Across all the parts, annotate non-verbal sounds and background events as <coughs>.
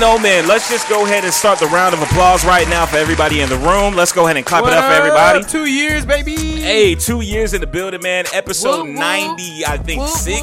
men, oh man, let's just go ahead and start the round of applause right now for everybody in the room. Let's go ahead and clap What it up for everybody. up? Two years, baby. Hey, two years in the building, man. Episode Woo, woo. 90, I think six.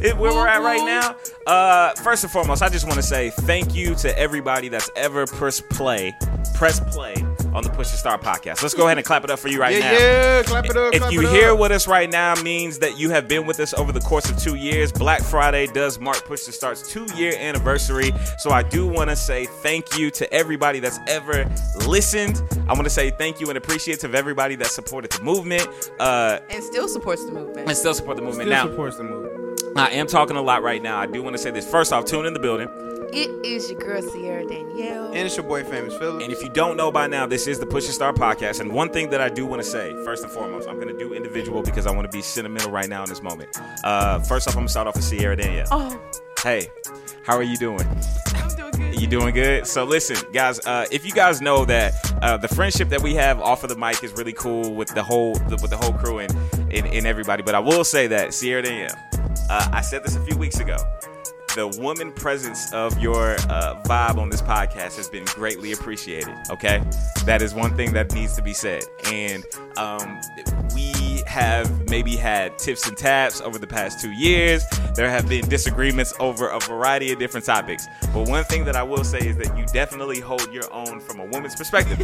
Is where we're at right now. Uh, first and foremost, I just want to say thank you to everybody that's ever press play, press play on the Push to Start podcast. Let's go ahead and clap it up for you right yeah, now. yeah. Clap it up. If clap you it here up. with us right now means that you have been with us over the course of two years. Black Friday does mark Push to Start's two year anniversary. So I do want to say thank you to everybody that's ever listened. I want to say thank you and appreciative of everybody that supported the movement uh, and still supports the movement. and still support the movement. Still now, supports the movie. I am talking a lot right now. I do want to say this. First off, tune in the building. It is your girl Sierra Danielle. And it's your boy, Famous Philip. And if you don't know by now, this is the Push and Star podcast. And one thing that I do want to say, first and foremost, I'm going to do individual because I want to be sentimental right now in this moment. Uh, first off, I'm going to start off with Sierra Danielle. oh, Hey, how are you doing? I'm doing good. You doing good? So listen, guys. Uh, if you guys know that uh, the friendship that we have off of the mic is really cool with the whole the, with the whole crew and, and and everybody, but I will say that Sierra Danielle, uh, I said this a few weeks ago. The woman presence of your uh, vibe on this podcast has been greatly appreciated. Okay, that is one thing that needs to be said, and um, we have maybe had tips and taps over the past two years. There have been disagreements over a variety of different topics. But one thing that I will say is that you definitely hold your own from a woman's perspective.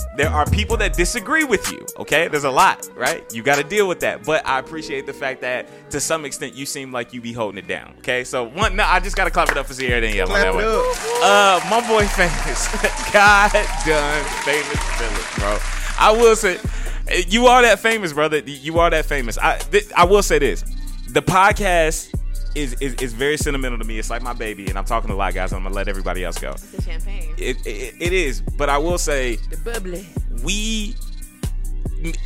<laughs> there are people that disagree with you, okay? There's a lot, right? You got to deal with that. But I appreciate the fact that to some extent you seem like you be holding it down, okay? So one, no, I just got to clap it up for Sierra Danielle on that it one. up. Uh, my boy famous, <laughs> God done famous Philip, bro. I will say, you are that famous, brother. You are that famous. I th- I will say this: the podcast is, is is very sentimental to me. It's like my baby, and I'm talking a lot, guys. I'm gonna let everybody else go. the champagne. It, it, it is, but I will say the bubbly. we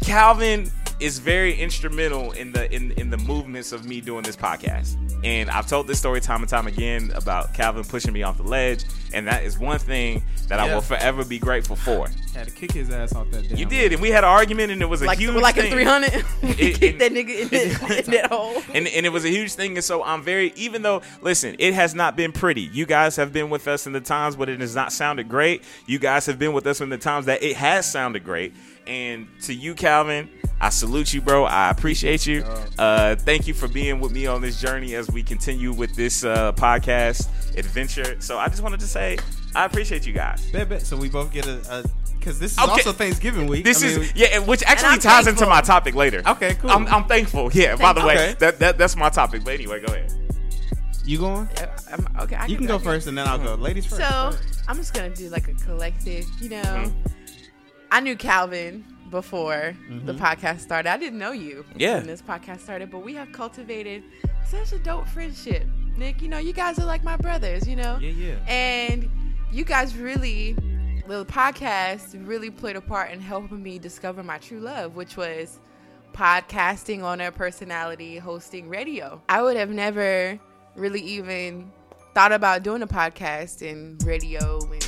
Calvin is very instrumental in the in in the movements of me doing this podcast. And I've told this story time and time again about Calvin pushing me off the ledge, and that is one thing that I will forever be grateful for. Had to kick his ass off that damn. You did, and we had an argument, and it was a Like, huge like thing. a 300. <laughs> <laughs> It- that nigga in, that- <laughs> in that hole. and, and it was a huge thing. And so I'm very, even though, listen, it has not been pretty. You guys have been with us in the times when it has not sounded great. You guys have been with us in the times that it has sounded great. And to you, Calvin, I salute you, bro. I appreciate you. Uh, thank you for being with me on this journey as we continue with this uh, podcast adventure. So I just wanted to say, I appreciate you guys. Bet, bet. So we both get a. Because this is Okay. also Thanksgiving week. This I mean, is yeah, which actually I'm ties into my topic later. Okay, cool. I'm, I'm thankful. Yeah. By the way, Okay. that, that that's my topic. But anyway, go ahead. You going? I'm- okay, I You can go I first, and then I'll go. Ladies first. So I'm just gonna do like a collective. You know, Mhm. I knew Calvin before the mm-hmm. podcast started. I didn't know you Yeah. when this podcast started, but we have cultivated such a dope friendship. Nick, you know, you guys are like my brothers. You know, Yeah, yeah. and you guys really, the podcast really played a part in helping me discover my true love, which was podcasting on a personality, hosting radio. I would have never really even thought about doing a podcast and radio and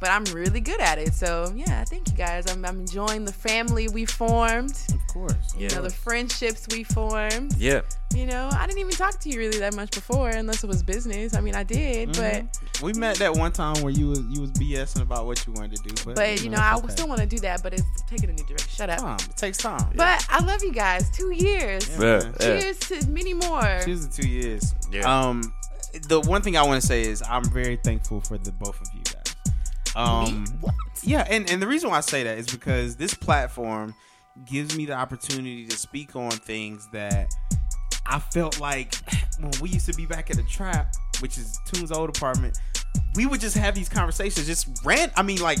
but I'm really good at it. So yeah, I thank you guys. I'm, I'm enjoying the family we formed. Of course. You know, the friendships we formed. Yeah. You know, I didn't even talk to you really that much before, unless it was business. I mean, I did, but We met that one time where you was you was BSing about what you wanted to do, but But you know, I okay. still want to do that, but it's taking a new direction. Shut up. time. It takes time. But I love you guys. Two years. Yeah, Yeah. man. Yeah. Cheers to many more. Cheers to two years. Yeah. Um, the one thing I want to say is I'm very thankful for the both of you guys. Um, yeah, and and the reason why I say that is because this platform gives me the opportunity to speak on things that I felt like <sighs> when we used to be back at the trap, which is Toon's old apartment, we would just have these conversations, just rant. I mean, like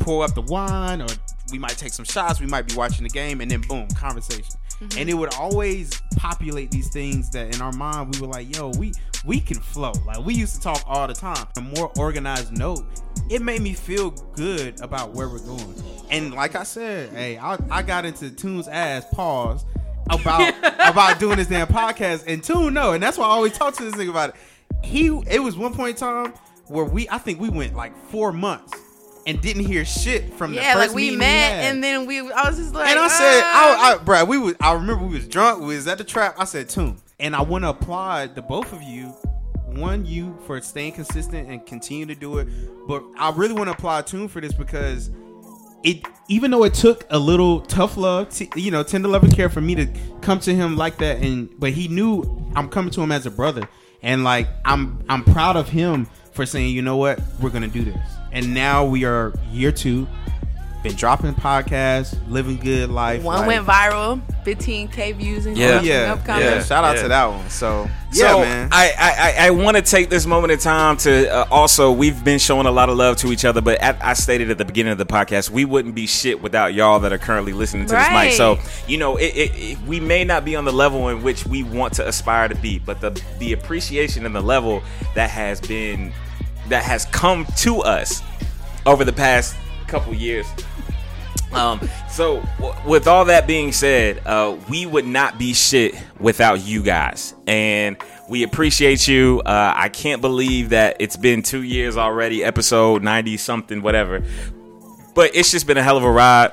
pour up the wine, or we might take some shots. We might be watching the game, and then boom, conversation. And it would always populate these things that in our mind we were like, "Yo, we we can flow." Like we used to talk all the time. A more organized note, it made me feel good about where we're going. And like I said, hey, I, I got into Tune's ass. Pause about <laughs> about doing this damn podcast, and Tune no, and that's why I always talk to this nigga about it. He it was one point in time where we I think we went like four months and didn't hear shit from the Yeah, first like we met, and then we. I was just like, And I said, "Ah." I, I, bro, we was. I remember we was drunk. We was at the trap. I said, "Tune," and I want to applaud the both of you. One you for staying consistent and continue to do it, but I really want to applaud Tune for this because it even though it took a little tough love, t- you know, tender love and care for me to come to him like that, and but he knew I'm coming to him as a brother, and like I'm I'm proud of him for saying, you know what, we're gonna do this, and now we are year two, been dropping podcasts, living good life. One like- went viral, 15k views and Yeah. Yeah, upcoming. yeah. Shout out Yeah. to that one. So yeah, so man. I I, I, I want to take this moment in time to uh, also we've been showing a lot of love to each other, but at, I stated at the beginning of the podcast we wouldn't be shit without y'all that are currently listening to this mic. So you know it, it, it, we may not be on the level in which we want to aspire to be, but the the appreciation and the level that has been that has come to us over the past couple years um, so w- with all that being said, uh, we would not be shit without you guys, and we appreciate you. Uh, I can't believe that it's been two years already, episode ninety something, whatever. But it's just been a hell of a ride.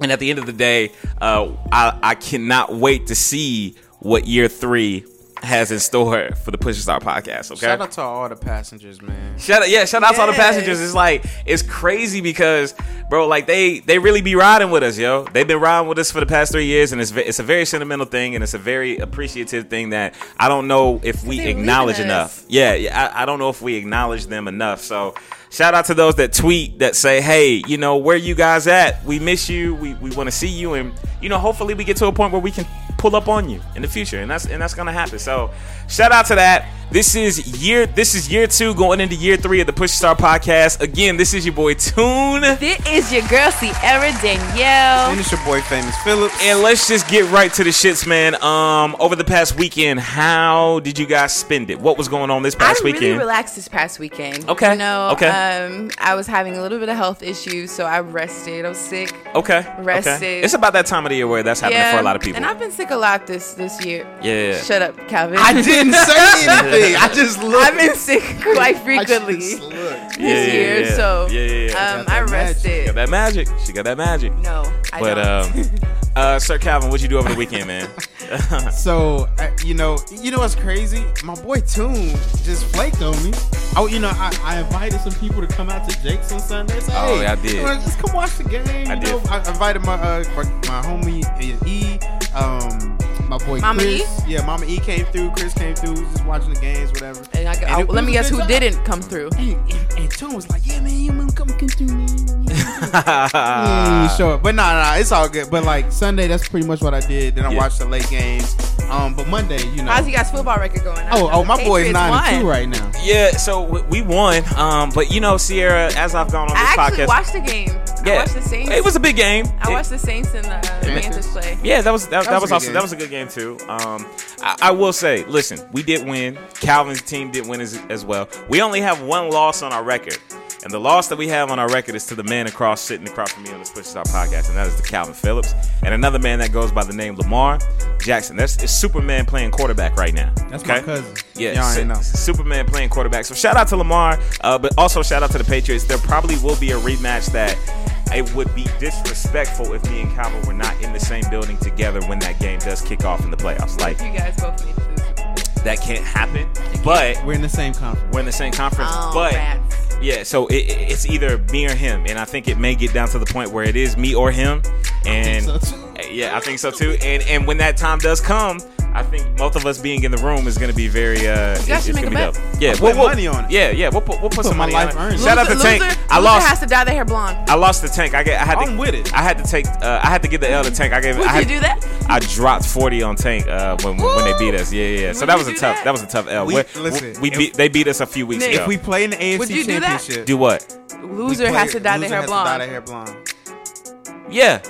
And at the end of the day, uh, I, I cannot wait to see what year three has in store for the Push Star podcast. Okay, Shout out to all the passengers, man. Shout out, yeah, shout out to all the passengers. It's like it's crazy because, bro, like they they really be riding with us, yo. They've been riding with us for the past three years, and it's it's a very sentimental thing, and it's a very appreciative thing that I don't know if we They believe in acknowledge enough. Yeah, yeah, I, I don't know if we acknowledge them enough. So. Shout out to those that tweet that say, "Hey, you know where you guys at? We miss you. We, we want to see you, and you know hopefully we get to a point where we can pull up on you in the future, and that's and that's gonna happen." So, shout out to that. This is year this is year two going into year three of the Push Star podcast. Again, this is your boy Tune, This is your girl, Sierra Danielle. And it's your boy, Famous Phillips. and let's just get right to the shits, man. Um, over the past weekend, how did you guys spend it? What was going on this past weekend? I really relaxed this past weekend. Okay, You know, okay. um, I was having a little bit of health issues, so I rested. I was sick. okay, Rested. okay. It's about that time of the year where that's happening for a lot of people. And I've been sick a lot this this year. Yeah. Shut up, Calvin. I <laughs> didn't <laughs> say anything. I just looked. I've been sick quite frequently I just this Yeah, yeah, year, yeah. so Yeah, yeah, yeah. um, I that magic. rested. got that magic. She got that magic. No, I But don't. um, <laughs> uh, Sir Calvin, what'd you do over the weekend, man? <laughs> So uh, you know, you know what's crazy? My boy Tune just flaked on me. Oh, you know, I, I invited some people to come out to Jake's on Sunday. So, Oh, hey, yeah, I did. you know, Let's come watch the game. I you did. know, I invited my uh, my, my homie uh, E, um, my boy Mama E? Chris. Yeah, Mama E came through. Chris came through. Was just watching the games, whatever. And I, And I- it let me guess who job. didn't come through. And, and, and Tune was like, "Yeah, man, you man, come come through, man." Yeah, he show up. But nah, nah, it's all good. But like Sunday, that's pretty much what I did. Then I Yeah. watched the late games. Um, but Monday, you know. How's you guys' football record going? Oh, oh, my boy's Patriots nine and two right now. yeah, so we won. Um, but you know, Sierra, as I've gone on this I actually podcast, watched the game. Yeah, I watched the Saints. it was a big game. I It- watched the Saints and the uh, Panthers play. Yeah, that was that, that, was was, a good also game. that was a good game too. Um, I, I will say, listen, we did win. Calvin's team did win as, as well. We only have one loss on our record, and the loss that we have on our record is to the man across sitting across from me on this Push Stop podcast, and that is the Calvin Phillips and another man that goes by the name Lamar Jackson. That's it's Superman playing quarterback right now. That's okay? my cousin. Yeah, Y'all Su- ain't know. Superman playing quarterback. So shout out to Lamar, uh, but also shout out to the Patriots. There probably will be a rematch that it would be disrespectful if me and Calvin were not in the same building together when that game does kick off in the playoffs. Like You guys both made it to the Super Bowl. That can't happen. But We're in the same conference. we're in the same conference. Oh, but rats. yeah, so it, it- it's either me or him, and I think it may get down to the point where it is me or him. And so, too. yeah, I think so too. And and when that time does come. I think both of us being in the room is going to be very. Uh, guys it's should make gonna a be bet. dope. Yeah, I'll we'll, put we'll- money on it. Yeah, yeah, we'll put we'll put, Put some money life on it. earnings. Shout out to Loser- Tank. Loser, I lost. has to dye their hair blonde. I lost the tank. I get. I had to. I'm with it. I had to take. Uh, I had to give the L to Tank. I gave. Would I had, you do that? I dropped forty on Tank uh, when when they beat us. Yeah, yeah. yeah. So Would that was a tough. that? That was a tough L. We- We're- listen, we if- beat. They beat us a few weeks Nick, ago. If we play in the AFC Would you do that? Do what? Loser play- has to dye their hair has dye blonde. their hair blonde. Yeah.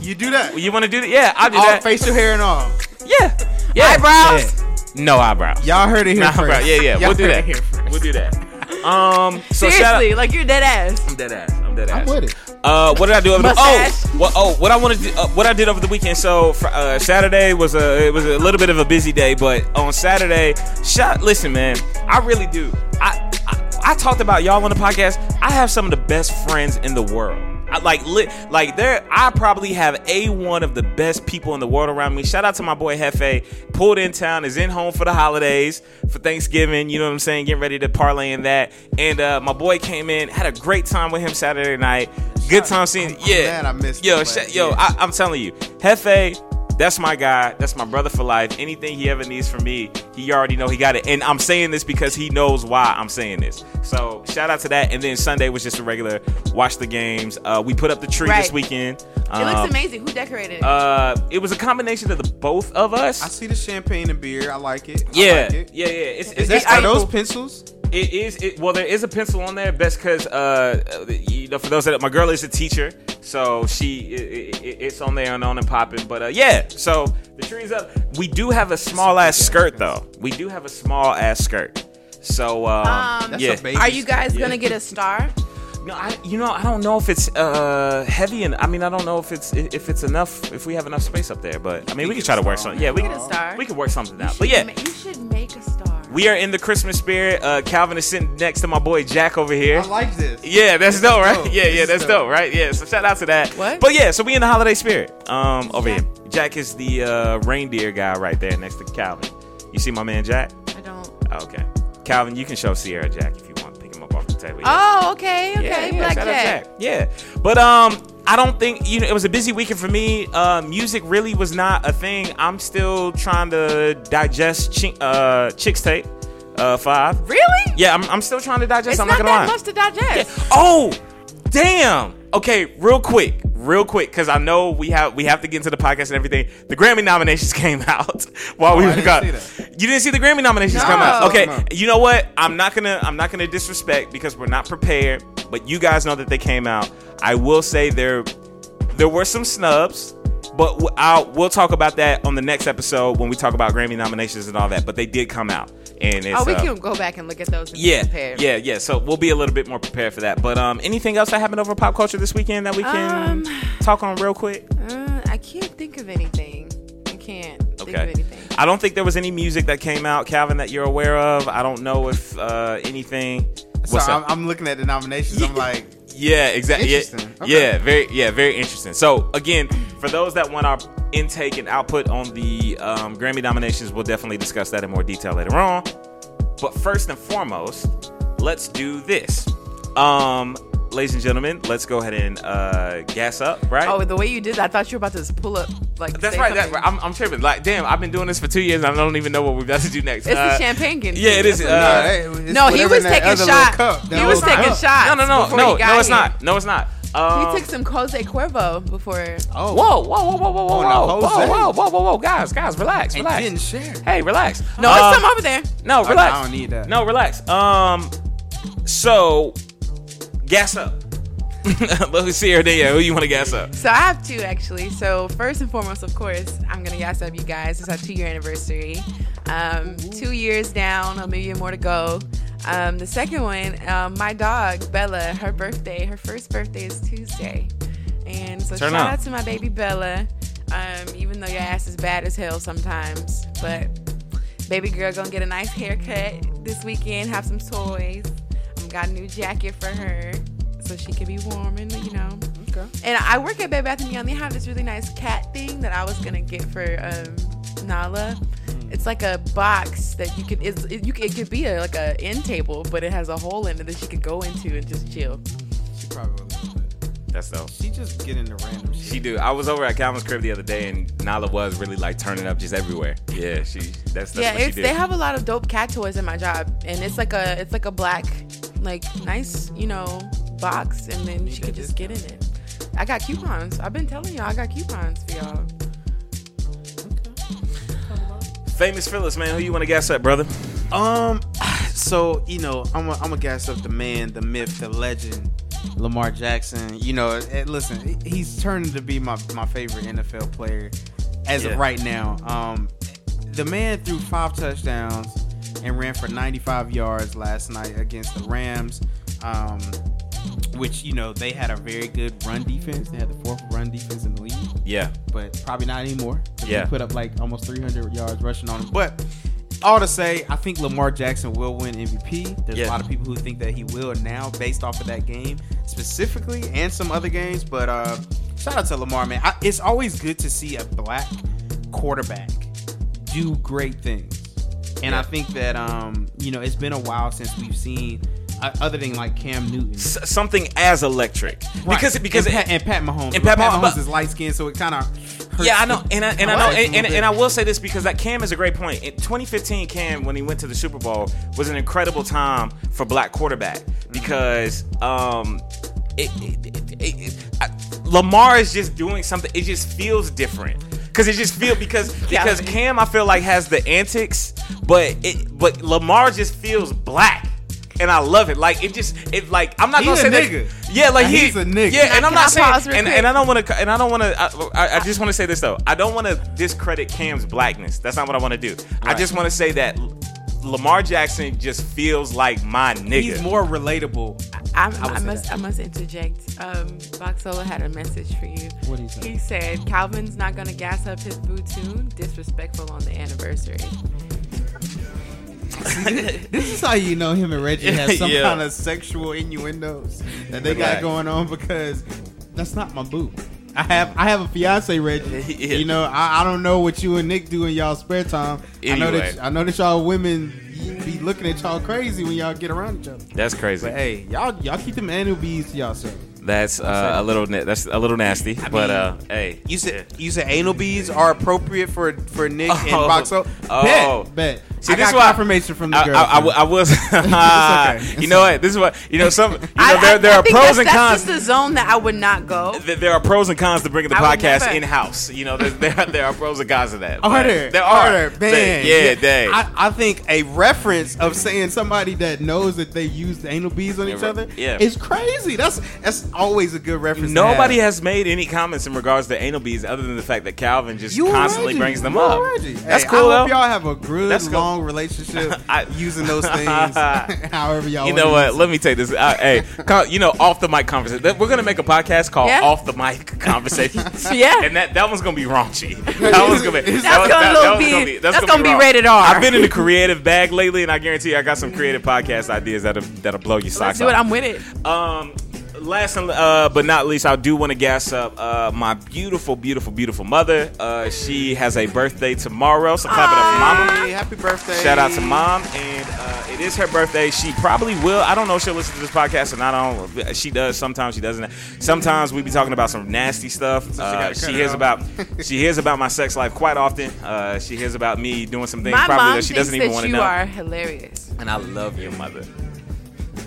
You do that. You want to do that? Yeah, I'll do All that. facial hair and all. Yeah. Yeah. Eyebrows. No eyebrows. Y'all heard it here Nah, first. bro. Yeah, yeah. Y'all We'll do that. here first. We'll do that. <laughs> Um. So. Seriously, like you're dead ass. I'm dead ass. I'm dead ass. I'm with it. Uh, what did I do over the? Mustache. Oh, what? Oh, what I wanted. To, uh, what I did over the weekend. So uh, Saturday was a it was a little bit of a busy day, but on Saturday, shot. Listen, man, I really do. I, I I talked about y'all on the podcast. I have some of the best friends in the world. I, like lit, like there. I probably have a one of the best people in the world around me. Shout out to my boy Hefe. Pulled in town, is in home for the holidays for Thanksgiving. You know what I'm saying? Getting ready to parlay in that. And uh, my boy came in, had a great time with him Saturday night. Good time seeing. I'm Yeah, I missed yo, sh- yo. yeah. I, I'm telling you, Hefe. That's my guy. That's my brother for life. Anything he ever needs from me, he already know he got it. And I'm saying this because he knows why I'm saying this. So shout out to that. And then Sunday was just a regular watch the games. Uh, we put up the tree this Right. weekend. It looks Um, amazing. Who decorated it? Uh, it was a combination of the both of us. I see the champagne and beer. I like it. I yeah, like it. yeah, yeah. It's, Is that, are those pencils? It is. It, well, there is a pencil on there. Best because uh, you know, for those that my girl is a teacher, so she it, it, it's on there and on and popping. But uh, yeah, so the tree's up. We do have a small ass skirt though. We do have a small ass skirt. So um, Um, yeah. a Are you guys Yeah. gonna get a star? No, I you know I don't know if it's uh heavy and I mean I don't know if it's if it's enough if we have enough space up there. But I mean we can can try to work get something. Yeah, we Get can a star. we can work something out. But yeah. ma- you should make a star. We are in the Christmas spirit. Uh, Calvin is sitting next to my boy Jack over here. I like this. Yeah, that's This dope, is right? dope. Yeah, yeah, that's dope, dope. right? Yeah, so shout out to that. What? But yeah, so we in the holiday spirit um, over Jack? here. Jack is the uh, reindeer guy right there next to Calvin. You see my man Jack? I don't. Oh, okay. Calvin, you can show Sierra Jack if you want. Pick him up off the table. Yeah. Oh, okay, okay, Yeah, yeah, Black shout out Jack. Yeah, but um, I don't think you know it was a busy weekend for me. Uh, music really was not a thing. I'm still trying to digest Chi- uh, Chixtape uh, Five. Really? Yeah, I'm, I'm still trying to digest. It's I'm not, not, gonna that lie. much to digest. Yeah. Oh, damn. Okay, real quick, real quick, because I know we have we have to get into the podcast and everything. The Grammy nominations <laughs> came out while we Oh, I were gone. You didn't see the Grammy nominations No. come out. Okay, No. you know what? I'm not gonna I'm not gonna disrespect because we're not prepared. But you guys know that they came out. I will say there there were some snubs. But I'll, we'll talk about that on the next episode when we talk about Grammy nominations and all that. But they did come out, and it's Oh, we uh, can go back and look at those. And yeah, prepared. yeah, yeah. So we'll be a little bit more prepared for that. But um, anything else that happened over pop culture this weekend that we can Um, talk on real quick? Uh, I can't think of anything. I can't think of Okay. anything. I don't think there was any music that came out, Calvin, that you're aware of. I don't know if uh, anything. So What's I'm. I'm looking at the nominations. I'm like, Yeah, exactly. Yeah, Okay. yeah, very, yeah, very interesting. So again, for those that want our intake and output on the um, Grammy nominations, we'll definitely discuss that in more detail later on. But first and foremost, let's do this. Um, ladies and gentlemen, let's go ahead and uh, gas up, right? Oh, the way you did that, I thought you were about to just pull up. Like That's right. That, something. I'm, I'm tripping. Like, damn, I've been doing this for two years and I don't even know what we're about to do next. It's Uh, the champagne getting. yeah, it is, uh, what hey, No, he was taking other little shots. He was taking cup. shots. No, no, no, no, no, it's not. No, it's not. Um, He took some Jose Cuervo before. Oh, Whoa, whoa, whoa, whoa, whoa, whoa, Oh, no, whoa, whoa, whoa, whoa, whoa, whoa, guys, guys, relax, and relax. didn't share. Hey, relax. No, Uh, it's some over there. No, relax. I don't need that. No, relax. Um, so gas up. <laughs> Let's see her there. Who you want to gas up? So I have two actually. So first and foremost, of course, I'm gonna gas up you guys. It's our two year anniversary. Um, two years down, a million more to go. Um, the second one, um, my dog Bella, her birthday, her first birthday is Tuesday, and so Turn shout up. out to my baby Bella. Um, even though your ass is bad as hell sometimes, but baby girl gonna get a nice haircut this weekend. Have some toys. I got a new jacket for her so she can be warm and you know. Okay. And I work at Bed Bath and Beyond. They have this really nice cat thing that I was gonna get for um, Nala. It's like a box that you can. It's, it, you can, it could be a, like a end table, but it has a hole in it that she could go into and just chill. She probably will. but That's dope. She just get into random shit. She do. I was over at Calvin's crib the other day, and Nala was really like turning up just everywhere. Yeah, she. That's, that's yeah, what she it's did. they have a lot of dope cat toys in my job, and it's like a it's like a black, like nice you know box, and then she could just get in it. I got coupons. I've been telling y'all I got coupons for y'all. Famous Phillips, man. Who you want to gas up, brother? Um, <sighs> so you know, I'm a, I'm a gas up the man, the myth, the legend, Lamar Jackson. You know, eh, listen, he's turning to be my my favorite NFL player as Yeah. of right now. Um, the man threw five touchdowns and ran for 95 yards last night against the Rams. Um, which you know they had a very good run defense. They had the fourth run defense in the league Yeah. but probably not anymore. Yeah. They put up like almost 300 yards rushing on him. But all to say, I think Lamar Jackson will win MVP. There's Yeah. a lot of people who think that he will now, based off of that game specifically, and some other games. But uh, shout out to Lamar, man. I, it's always good to see a black quarterback do great things. And I think that um, you know, it's been a while since we've seen other than like Cam Newton. S- something as electric because Right. because and, it- Pat, and Pat Mahomes. and Pat Pat Mahomes- Mahomes is light skinned, so it kind of Yeah, I know, and I, and I know, and, and, and I will say this because that Cam is a great point. In 2015, Cam, when he went to the Super Bowl, was an incredible time for black quarterback because um, it, it, it, it, it- I, Lamar is just doing something. It just feels different because it just feel because <laughs> because Cam, I feel like has the antics, but it but Lamar just feels black. And I love it. Like it just, it like I'm not He's gonna a say that- nigga. Yeah, like he, He's a nigga. Yeah, and I'm Can not I saying, and, and I don't want to, and I don't want to. I, I, I just want to say this though. I don't want to discredit Cam's blackness. That's not what I want to do. I just want to say that Lamar Jackson just feels like my nigga. he's more relatable. I'm, I I, must that. I must interject. Um, Boxola had a message for you. What he say? He said Calvin's not gonna gas up his boo tune. Disrespectful on the anniversary. <laughs> This is how you know him and Reggie have <laughs> some Yeah. kind of sexual innuendos that they Relax. got going on because that's not my boo. I have I have a fiance, Reggie. <laughs> Yeah. You know, I, I don't know what you and Nick do in y'all spare time. I know that I know that y'all women be looking at y'all crazy when y'all get around each other. That's crazy. But hey, y'all y'all keep them annual bees to yourself. That's uh, a little. That's a little nasty. but uh, hey, You said you said anal beads are appropriate for for Nick and Oh. Boxo. Oh. Bet, bet. See, I this got is why- confirmation from the I, girl. I, I, w- I was. <laughs> <laughs> okay. You know what? This is what you know. Some. You <laughs> know, I- there, there I are think pros that's, and that's cons. just the zone that I would not go. Th- there are pros and cons to bringing the I podcast in house. You know, there, there, there are pros and cons to that. Oh, are but there? There oh, are. there? Man. yeah, dang. I, I think a reference of saying somebody that knows that they use the anal beads on each other yeah. is crazy. That's that's always a good reference. to Nobody have. has made any comments in regards to anal beads other than the fact that Calvin just You constantly Reggie. brings them You up. Reggie. That's Hey, cool I hope though. y'all have a good That's cool. Long relationship <laughs> I- using those things. <laughs> however y'all. You know what? use Let me take this. Uh, hey, co- you know, off the mic conversation. We're gonna make a podcast called Yeah. "Off the Mic <laughs> Conversation." Yeah. and that that one's gonna be raunchy. That one's gonna be. That's that was- gonna that- little that was be- that's gonna gonna be raw. rated R. I've been in the creative bag lately, and I guarantee you, I got some creative podcast ideas that'll that'll blow your Let's socks do it. off. I'm with it. Um, last and, uh, but not least, I do want to gas up uh, my beautiful, beautiful, beautiful mother. Uh, she has a birthday tomorrow, so clap it up mama. Hey, happy birthday! Shout out to mom, and uh, it is her birthday. She probably will. I don't know if she'll listen to this podcast, and I don't. She does. Sometimes she doesn't. Sometimes we be talking about some nasty stuff. she Uh, gotta she hears out. about. <laughs> she hears about my sex life quite often. Uh, she hears about me doing some things My probably mom that she thinks doesn't even that want to you are hilarious. And I love your mother.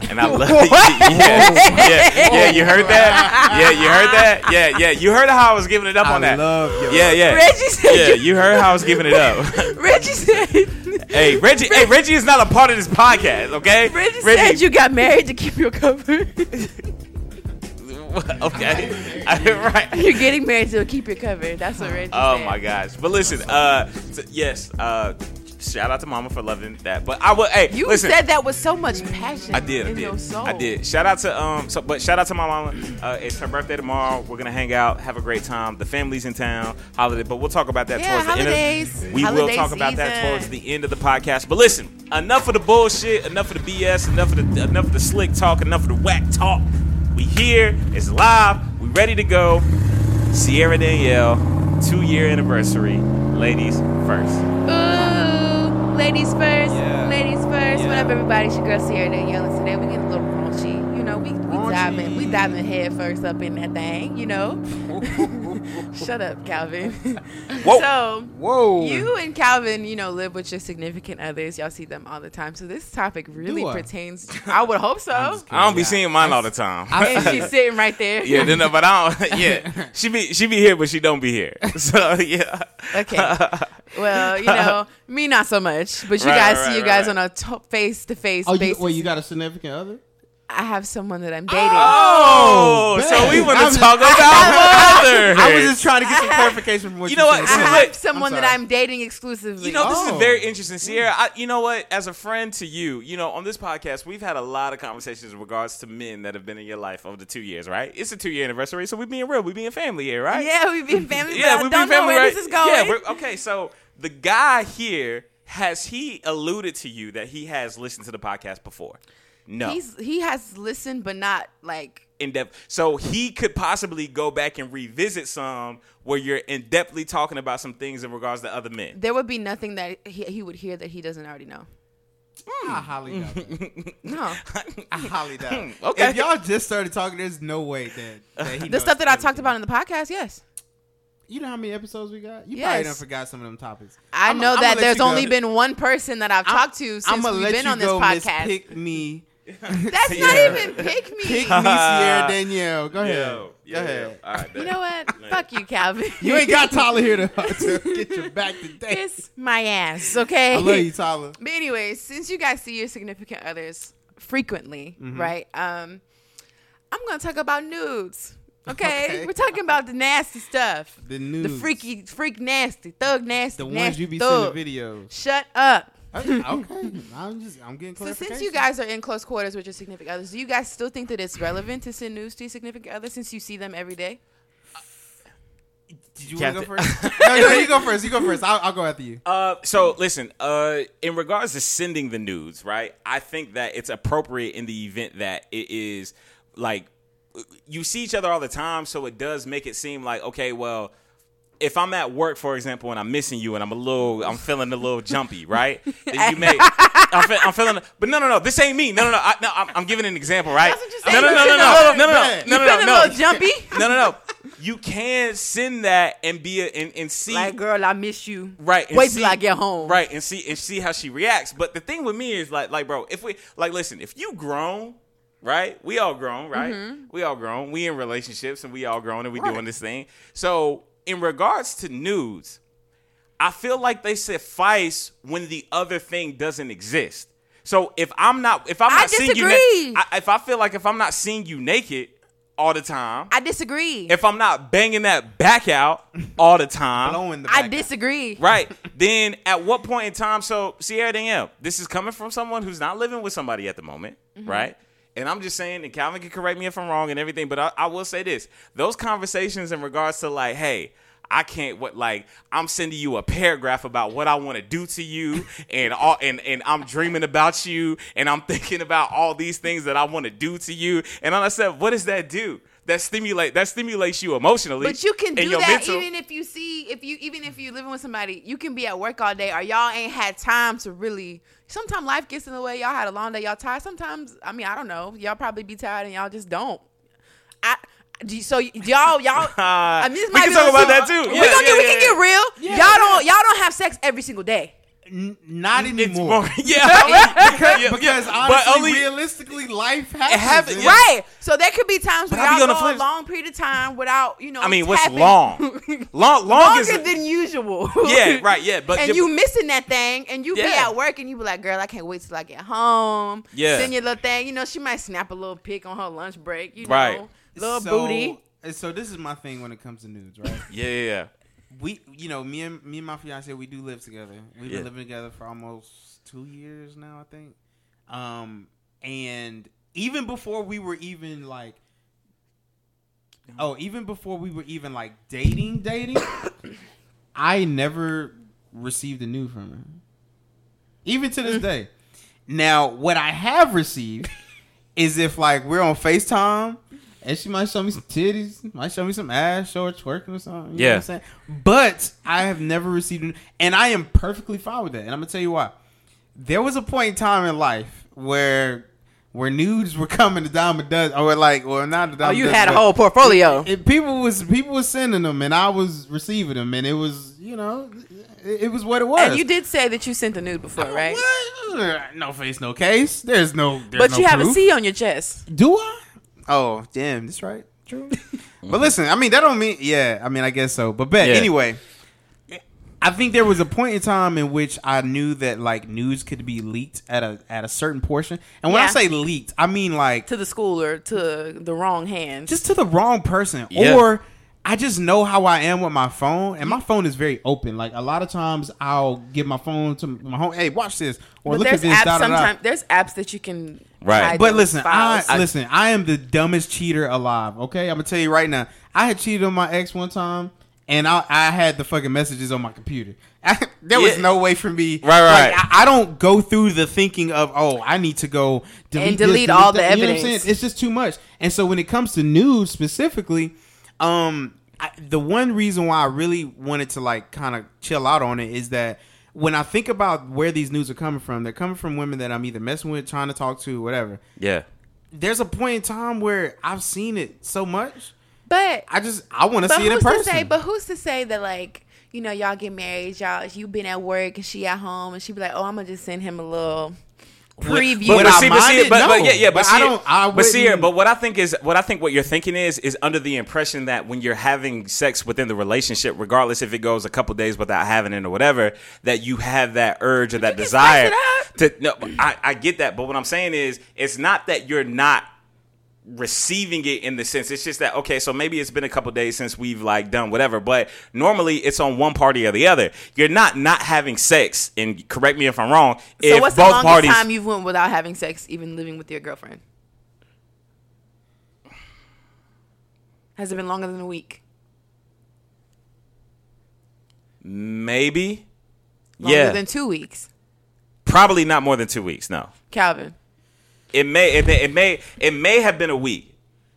And I love <laughs> yeah, yeah, yeah. You heard that? Yeah, you heard that? Yeah, yeah. You heard how I was giving it up I on that. love your yeah, yeah. Reggie said Yeah, you- you heard how I was giving it up. <laughs> Reggie said. hey, Reggie. Hey, Reggie is not a part of this podcast. Okay, Reggie, said you got married to keep your cover. <laughs> okay, right. You're getting married to keep your cover. That's what Reggie said. Oh said. my gosh! But listen, uh, t- yes, uh, shout out to Mama for loving that. But I would. Hey, You listen. said that with so much passion. I did. I did. I did. Shout out to um. So, but shout out to my mama. Uh, it's her birthday tomorrow. We're gonna hang out, have a great time. The family's in town, holiday. But we'll talk about that Yeah, towards the end. Of, we will talk about that towards the end of the podcast. But listen, enough of the bullshit. Enough of the BS. Enough of the enough of the slick talk. Enough of the whack talk. We here. It's live. We ready to go. Sierra Danielle, two year anniversary. Ladies first. Ladies first. Yeah. Ladies first. Yeah. What up, everybody? It's your girl Sierra Danielle, and today we get a little raunchy. You know, we we Raunchy. Diving, we diving head first up in that thing. You know. <laughs> Shut up, Calvin. Whoa. So. Whoa! You and Calvin, you know, live with your significant others. Y'all see them all the time. So this topic really Do I? pertains. I would hope so. <laughs> I don't be Yeah. seeing mine all the time. I and <laughs> she's sitting right there. Yeah, no, no, but I don't. Yeah, she be she be here, but she don't be here. So yeah. Okay. Well, you know, me not so much, but you Right, guys right, see you right, guys right. on a face-to-face oh, you, basis. wait, you got a significant other? I have someone that I'm dating. Oh, so oh, we want to talk about <laughs> others. I was just trying to get some clarification from what You you, know what? said. I This is have someone I'm that. I'm dating exclusively. You know, this Oh. is very interesting, Sierra. I, you know what? As a friend to you, you know, on this podcast, we've had a lot of conversations in regards to men that have been in your life over the two years, right? It's a two year anniversary, so we're being real, We're being family here, right? yeah, we've been <laughs> family. yeah, but we I don't being family, know where right? this is going. Yeah, we're, okay. So the guy here has he alluded to you that he has listened to the podcast before? No. He's he has listened, but not like in depth. So he could possibly go back and revisit some where you're in depthly talking about some things in regards to other men. there would be nothing that he, he would hear that he doesn't already know. Hmm. I highly doubt that. <laughs> No, I highly doubt. Hmm. Okay. If y'all just started talking, there's no way that, that he <laughs> the knows stuff that I talked about in the podcast, yes. You know how many episodes we got? You Yes. probably done forgot some of them topics. I I'ma- know I'ma that there's only been one person that I've talked to since I'ma we've been on this go, podcast. Pick me, <laughs> That's Yeah. not even pick me. pick me, Sierra <laughs> Danielle. Go ahead. Yo, Go ahead. All right, You know what? Fuck you, Calvin. You ain't got Tyler here to, <laughs> to get your back today. Kiss my ass, okay? I love you, Tyler. But anyways, since you guys see your significant others frequently, Mm-hmm. right? Um, I'm gonna talk about nudes. Okay? Okay. we're talking about the nasty stuff, The the freaky, freak, nasty, thug, nasty, The ones nasty you be thug. sending videos. Shut up. <laughs> Okay, I'm just I'm getting So since you guys are in close quarters with your significant others, do you guys still think that it's relevant to send news to your significant other since you see them every day? did you want to go first? <laughs> no, no, you go first. You go first. I'll, I'll go after you. Uh, so listen, uh, in regards to sending the nudes, right? I think that it's appropriate in the event that it is like you see each other all the time, so it does make it seem like okay, well, if I'm at work, for example, and I'm missing you, and I'm a little, I'm feeling a little jumpy, <laughs> right? Then you may, I'm, fe- I'm feeling, but no, no, no, this ain't me. No, no, no, I, no, I'm, I'm giving an example, right? That's what you no, no, no, no, no, no, no, no, no, no, no, a little jumpy? <laughs> no, no, no. You can send that and be a, and, and see Like, girl, I miss you. right Wait see- till I get home. right and see and see how she reacts but the thing with me is like like bro if we like listen if you grown right we all grown right Mm-hmm. we all grown we in relationships and we all grown and we Right. doing this thing so in regards to nudes i feel like they suffice when the other thing doesn't exist so if i'm not if i'm I not seeing you na- I, if i feel like if i'm not seeing you naked all the time I disagree. if i'm not banging that back out all the time Blowing the I back. disagree. Right. then at what point in time? So Sierra Danielle, this is coming from someone who's not living with somebody at the moment, Mm-hmm. right? And I'm just saying, and Calvin can correct me if I'm wrong and everything, but I, I will say this: those conversations in regards to like, hey. I can't what like I'm sending you a paragraph about what I want to do to you <laughs> and all and, and I'm dreaming about you and I'm thinking about all these things that I want to do to you and I said what does that do? That stimulate that stimulates you emotionally. But you can do that mental- even if you see if you even if you're living with somebody, you can be at work all day or y'all ain't had time to really. Sometimes life gets in the way. Y'all had a long day. Y'all tired. Sometimes I mean I don't know. Y'all probably be tired and y'all just don't. I. Do you- so y'all y'all <laughs> uh, I mean, this we might can be talk about that too. we Yeah, gonna yeah, we can get real. Yeah. y'all don't y'all don't have sex every single day. N- not It's anymore. more, <laughs> yeah, <laughs> because, yeah, <laughs> because yeah. honestly, but only realistically, life happens. happens, yeah. Right. So there could be times But where I be y'all go a flip- long period of time without, you know. I mean, what's tapping- long? long, long is Longer than usual. yeah, right, yeah, but and you missing that thing, and you be at work, and you be like, "Girl, I can't wait till I get home." Yeah. Send your little thing. You know, she might snap a little pic on her lunch break. You Right. know, little so, booty. So this is my thing when it comes to nudes, right? yeah, yeah, yeah. We, you know, me and me and my fiance, we do live together. We've Yeah. been living together for almost two years now, I think. Um, and even before we were even like, oh, even before we were even like dating, dating, <coughs> I never received a nude from her, even to this <laughs> day. Now, what I have received is if like we're on Facetime. And she might show me some titties, might show me some ass, show her twerking or something. You know Yeah. what I'm saying? But I have never received, an, and I am perfectly fine with that. And I'm gonna tell you why. There was a point in time in life where where nudes were <laughs> coming a dime a dozen, or like, well, not a dime. Oh, a you dozen, had a whole portfolio. It, people was people was sending them, and I was receiving them, and it was you know, it, it was what it was. And you did say that you sent a nude before, right? What? No face, no case. There's no. There's But no you have a proof. C on your chest. Do I? Oh, damn, that's right. True. <laughs> but listen, I mean, that don't mean. Yeah, I mean, I guess so. But bet Yeah. anyway. I think there was a point in time in which I knew that like news could be leaked at a at a certain portion, and when I say leaked, I mean like To the school or to the wrong hands. just to the wrong person, Yeah. or I just know how I am with my phone, and my phone is very open. Like a lot of times, I'll give my phone to my home. Hey, watch this, or but look at this. apps Da, da, da. sometimes. There's apps that you can. Right. hide But those listen, I, listen. I am the dumbest cheater alive. Okay, I'm gonna tell you right now. I had cheated on my ex one time, and I, I had the fucking messages on my computer. <laughs> there was Yeah. no way for me. Right, right. Like, I, I don't go through the thinking of oh, I need to go delete And this, delete all the that. You know what I'm evidence. saying? It's just too much. And so when it comes to news specifically, um, I, the one reason why I really wanted to like kind of chill out on it is that when I think about where these news are coming from, they're coming from women that I'm either messing with, trying to talk to, whatever. Yeah. There's a point in time where I've seen it so much. But I just I want to see it in who's person. say? But who's to say that like you know y'all get married, y'all you been at work and she at home and she be like, oh, I'm gonna just send him a little preview. Would but, I see, but, see, mind it? but, but yeah, yeah, but, But see, I don't- I but see, here, but what I think is, what I think, what you're thinking is, is under the impression that when you're having sex within the relationship, regardless if it goes a couple days without having it or whatever, that you have that urge or that desire to. No, I, I get that, but what I'm saying is, it's not that you're not receiving it in the sense it's just that okay so maybe it's been a couple days since we've like done whatever but normally it's on one party or the other you're not not having sex and correct me if i'm wrong so what's the both longest parties time you've went without having sex, even living with your girlfriend? Has it been longer than a week? maybe Longer yeah than two weeks. probably not more than two weeks no Calvin. It may it may it may, it may have been a week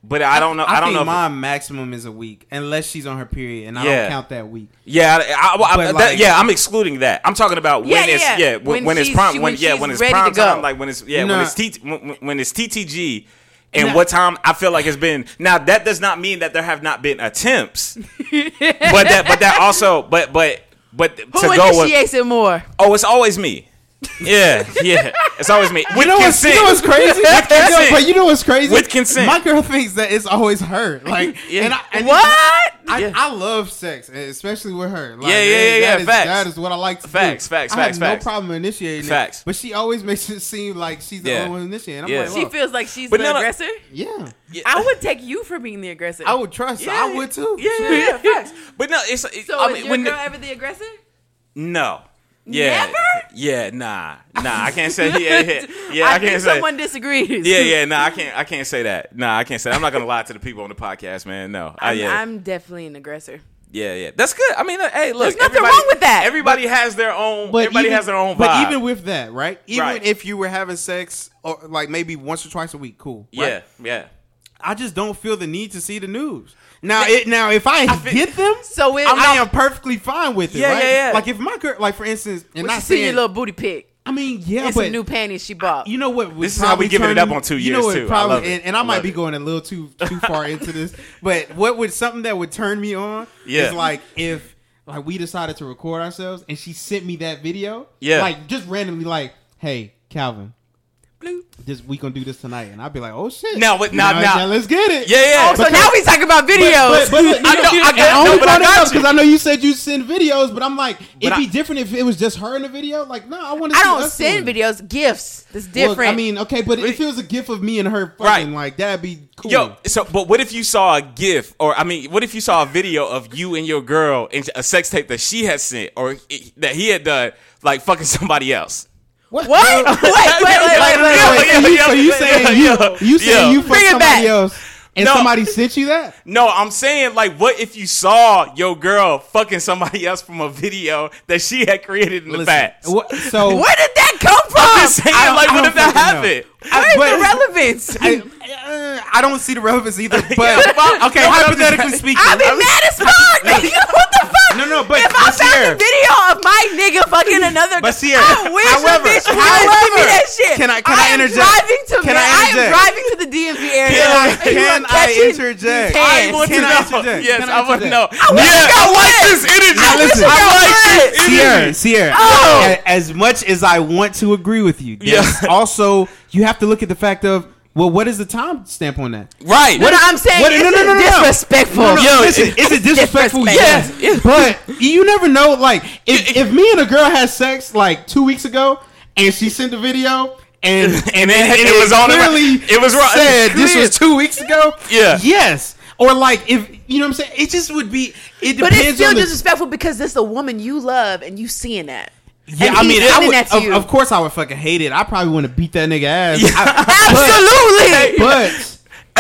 but i don't know i, I, don't think know if- my maximum is a week, unless she's on her period, and I Yeah. don't count that week. Yeah, I, I, I, that, like, yeah, I'm excluding that. I'm talking about when Yeah, it's yeah. yeah, when, When when it's she's- prime she- when, when yeah when it's ready prime time like when it's yeah when it's T, when, when it's TTG and Nah. what time I feel like it's been now that does not mean that there have not been attempts, <laughs> but that but that also but but but Who to go with initiates it more? oh it's always me. Yeah, yeah, it's always me with You know what's, consent. you know what's crazy? With You know- consent. but you know what's crazy? With consent. My girl thinks that it's always her. <laughs> Like, Yeah. and I, and What? I, Yeah. I love sex, especially with her. Like, Yeah, yeah, yeah, yeah, that is- facts. That is what I like to Facts, do. facts, I facts, have facts. no problem initiating Facts. it, but she always makes it seem like she's the Yeah. only one initiating. I'm Yeah. like, She feels like she's But the no, no. aggressor. yeah, Yeah. I would take you for being the aggressor. I would trust. her. I would too. Yeah, yeah, yeah, <laughs> facts. But no, it's. So I is mean, your when girl the- ever the aggressor? No. Yeah. Never? Yeah, nah. Nah, I can't say yeah, yeah. <laughs> Yeah, I, I, can't think say someone disagrees. Yeah, yeah, nah, I can't I can't say that. Nah, I can't say I'm not gonna lie to the people on the podcast, man. No. I, I'm, yeah. I'm definitely an aggressor. yeah, yeah. That's good. I mean, uh, hey, look. There's nothing wrong with that. Everybody has their own But everybody even- has their own vibe. But even with that, right? Even Right. if you were having sex, or like maybe once or twice a week, cool. yeah, yeah. I just don't feel the need to see the news. Now, it, now if I, feel- get them, So it- I I- am perfectly fine with it. Yeah, right? yeah, yeah. Like if my girl, like for instance, and When not see your little booty pic, I mean, yeah, and but some new panties she bought. you know what? This is how we probably giving it up on two you know years, what too. I Probably, love it. and, and I, I might love be going a little too too far into this, but what would something that would turn me on Yeah. is like if like we decided to record ourselves and she sent me that video, Yeah. like just randomly, like, hey, Calvin. Bloop. This we gonna do this tonight, and I'd be like, "Oh shit!" Now, what- now- now- let's get it. Yeah, yeah. Oh, so Because- now we talking about videos. But, but, <laughs> you I know, I and I only no, but I it got you. because I know you said you send videos, but I'm like, it'd But be different if it was just her in the video. Like, no, I want to. I don't send videos, gifts. That's different. Well, I mean, okay, but if it was a gift of me and her, fucking, Right. like that'd be cool. Yo, so but what if you saw a GIF, or I mean, what if you saw a video of you and your girl and a sex tape that she had sent or that he had done, like fucking somebody else? What? what? <laughs> wait, wait, wait, wait, wait, wait, Yeah, wait. yeah, so you, yeah, so you yeah, saying yeah, you you saying Yeah. you fucked somebody back. else and No. somebody sent you that? No, I'm saying like, what if you saw your girl fucking somebody else from a video that she had created in the past? what, so Where did that come from? I'm just saying, I like, I what if that fucking know. Happened? Where's but- the relevance? <laughs> I, uh, I don't see the relevance either. <laughs> But okay, no, hypothetically speaking, I'd be mad as fuck. nigga. <laughs> what the fuck? No, no, but- if I but found Sierra- a video of my nigga fucking another, But Sierra, I wish however- a bitch would however- give me that shit. Can I- can I am interject? Driving to Can I interject? I, am driving to the DMV area. Can I- can I interject? I want Can to I know. interject? Yes, Can I I want to interject? know. wish yeah, I I like this energy. Now listen, I I like this energy. Sierra. Oh. As much as I want to agree with you, Yeah. there's also you have to look at the fact of well, what is the time stamp on that? Right. What, no, I'm saying what- it's no, no, no, no, no. disrespectful. No, no, Yo, listen, it- is it disrespectful? disrespectful. Yes, but you never know. Like, if, if me and a girl had sex like two weeks ago, and she sent a video, and <laughs> And then it was on the- clearly it was wrong- said this was two weeks ago. Yeah. yes, or like if you know what I'm saying, it just would be. It But it's still on the, disrespectful because this is a woman you love and you seeing that. Yeah, I mean, I would, of, of course, I would fucking hate it. I probably want to beat that nigga ass. Yeah. I- <laughs> Absolutely. but, but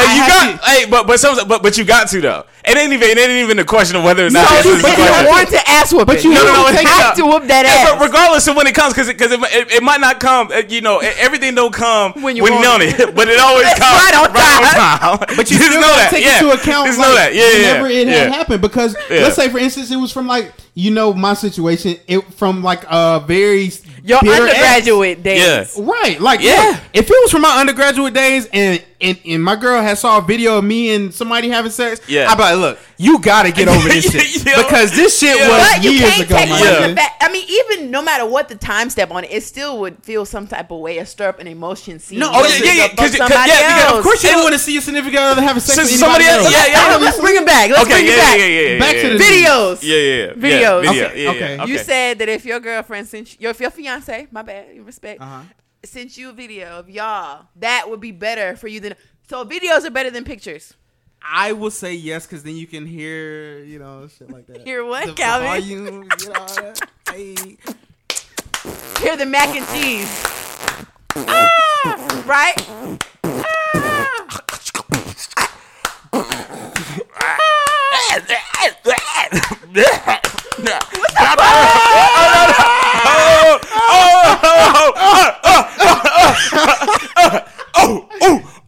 Hey, you got, hey, but but some, but but you got to though. It ain't even it ain't even a question of whether or not. So this you, but you don't want to ask whoop But you You No, no, no, don't it takes have out- to whoop that Yeah, ass. but regardless of when it comes, because because it, it, it might not come. uh, You know, everything don't come When when you you want want it, but it always comes right on time. But you <laughs> just know that. take yeah. into account Just like, know that. Yeah, yeah, whenever it yeah. had happened. Because Yeah. let's say, for instance, it was from like you know my situation, it from like a very Your undergraduate days. Right? Like, Yeah. look, if it was from my undergraduate days and, and and my girl had saw a video of me and somebody having sex, Yeah. I'd be like, look, you gotta get over this <laughs> shit Yo. because this shit Yeah. was But you years can't ago, take my Yeah. the fact. I mean, even no matter what the time step on it, it still would feel some type of way, a stir up an emotion. Scene No, oh, yeah, yeah, yeah, about 'cause it- 'cause- yeah, because. Of course, you It don't want to see your significant other having sex So with somebody else- else. yeah, yeah. Oh, let's bring it back. Let's Okay, bring yeah, it yeah, back. yeah, yeah, yeah. Back to yeah. the- Videos. Yeah, yeah, yeah. Videos. Yeah, video. Okay, Yeah, okay. You said that if your girlfriend sent you, if your fiance, my bad, respect, Uh-huh. sent you a video of y'all, that would be better for you than. So videos are better than pictures. I will say yes because then you can hear, you know, shit like that. Hear what, the Calvin? Volume, you know, that. <laughs> Hey. Hear the mac and cheese. Ah, right? <laughs> <laughs>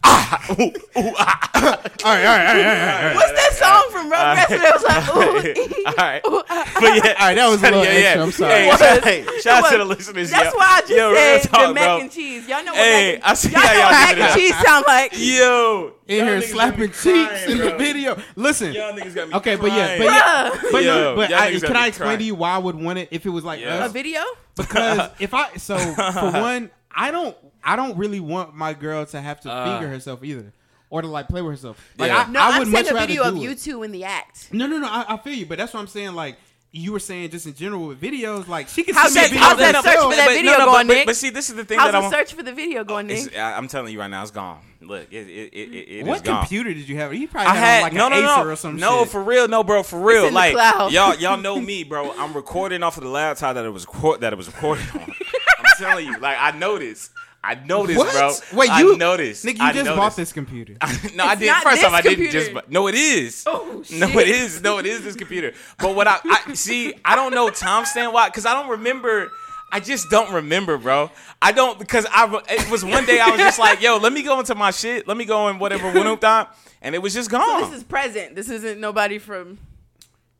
<laughs> All right, all right, all right, all right, all right. What's that song from Rugrats that was like, ooh, <laughs> All right, <laughs> but yeah, All right, that was a little yeah, yeah. extra. I'm sorry. Hey, was. shout, hey, shout out to the listeners. That's yo. why I just yo, said talk, the mac bro. and cheese. Y'all know what Hey, mac and, I see y'all how know y'all what mac and cheese sound like. Yo, in here slapping cheeks crying, in the video. Listen, Y'all niggas got me okay, but yeah, but yeah, but, Yo, but I, can I explain to you why I would want it if it was like A video? Because <laughs> if I so for <laughs> one, I don't I don't really want my girl to have to Uh. finger herself either, or to like play with herself. Like Yeah. I, No, I I'm would saying much a rather video of do you it. two in the act. No, no, no. I, I feel you, but that's what I'm saying. Like you were saying, just in general with videos, like she can How's see that- that how's video that search for that but, video no, no, going, but, Nick? But, but see, this is the thing How's that I the want. search for the video oh, going, Nick? I, I'm telling you right now, it's gone. Look, it it it, it, it What is computer did you have? You probably I had, had like no an no Acer no or some no shit. for real no bro for real in the like cloud. y'all y'all know me bro I'm recording off of the laptop that it was that it was recorded on I'm telling you like I noticed I noticed what? bro Wait, I you noticed Nick, you I just noticed. bought this computer. <laughs> no I did not first off I didn't just bu- no it is Oh, shit. no it is no it is this computer but what I, I see I don't know timestamp why because I don't remember. I just don't remember, bro. I don't because I it was one day I was just like, yo, let me go into my shit, let me go in whatever one time, and it was just gone. So this is present. This isn't nobody from.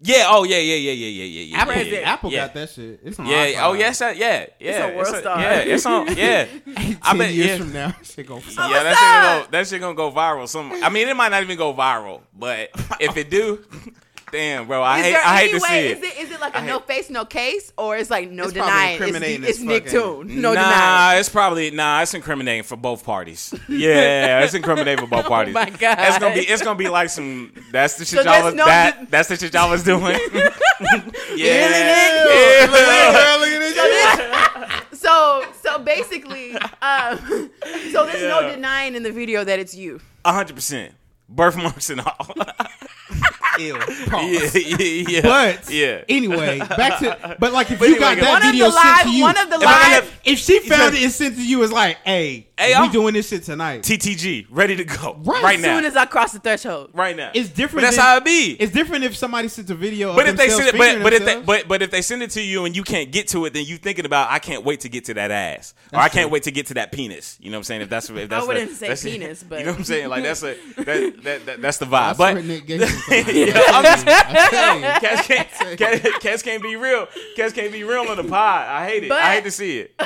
Yeah. Oh yeah. Yeah. Yeah. Yeah. Yeah. Yeah. Yeah. Apple, yeah, yeah, Apple yeah. got that shit. It's on Yeah. iCloud. Oh yes. that- Yeah. Yeah. a world star. Yeah. It's on. <laughs> Yeah. Ten I bet. years Yeah. from now, <laughs> shit go. Yeah, What's that shit, gonna up? go, that shit gonna go viral. Some, I mean, it might not even go viral, but if it do, damn, bro, I Is hate, there I hate any to see it. Is it is it like I a no face, no case, or it's like no It's denying? It's, incriminating it's as Nick fucking- Toon. No denying. nah, denying. it's probably nah. It's incriminating for both parties. <laughs> Yeah, it's incriminating for both parties. <laughs> Oh my God. it's gonna be it's gonna be like some. That's the shit So y'all was no that. de- that's the shit y'all was doing. <laughs> yeah, Yeah, look. So so basically, um, so there's no denying in the video that it's you. a hundred percent. Birthmarks and all. <laughs> Ew. yeah, yeah, yeah. But yeah. anyway, back to but like if But you anyway, got that video the sent to you, one of the If live. have- if she found said- it and sent to you, it's like, hey, Hey, we I'm- doing this shit tonight. TTG, ready to go. Right. Right, As now. soon as I cross the threshold. right now. It's different. But that's than- how it be. It's different if somebody sends a video. But of if they send it, but but if they but but if they send it to you and you can't get to it, then you thinking about I can't wait to get to that ass, or That's I can't true. wait to get to that penis. You know what I'm saying? If that's if <laughs> that's I wouldn't the, say that's penis, <laughs> but- you know what I'm saying? Like that's a <laughs> that, that, that that's the vibe. swear But Nick gave me some- Yeah, I'm just- I tell cats can't cats, cats can't be real. Cats can't be real on the pod. I hate it. But- I hate to see it.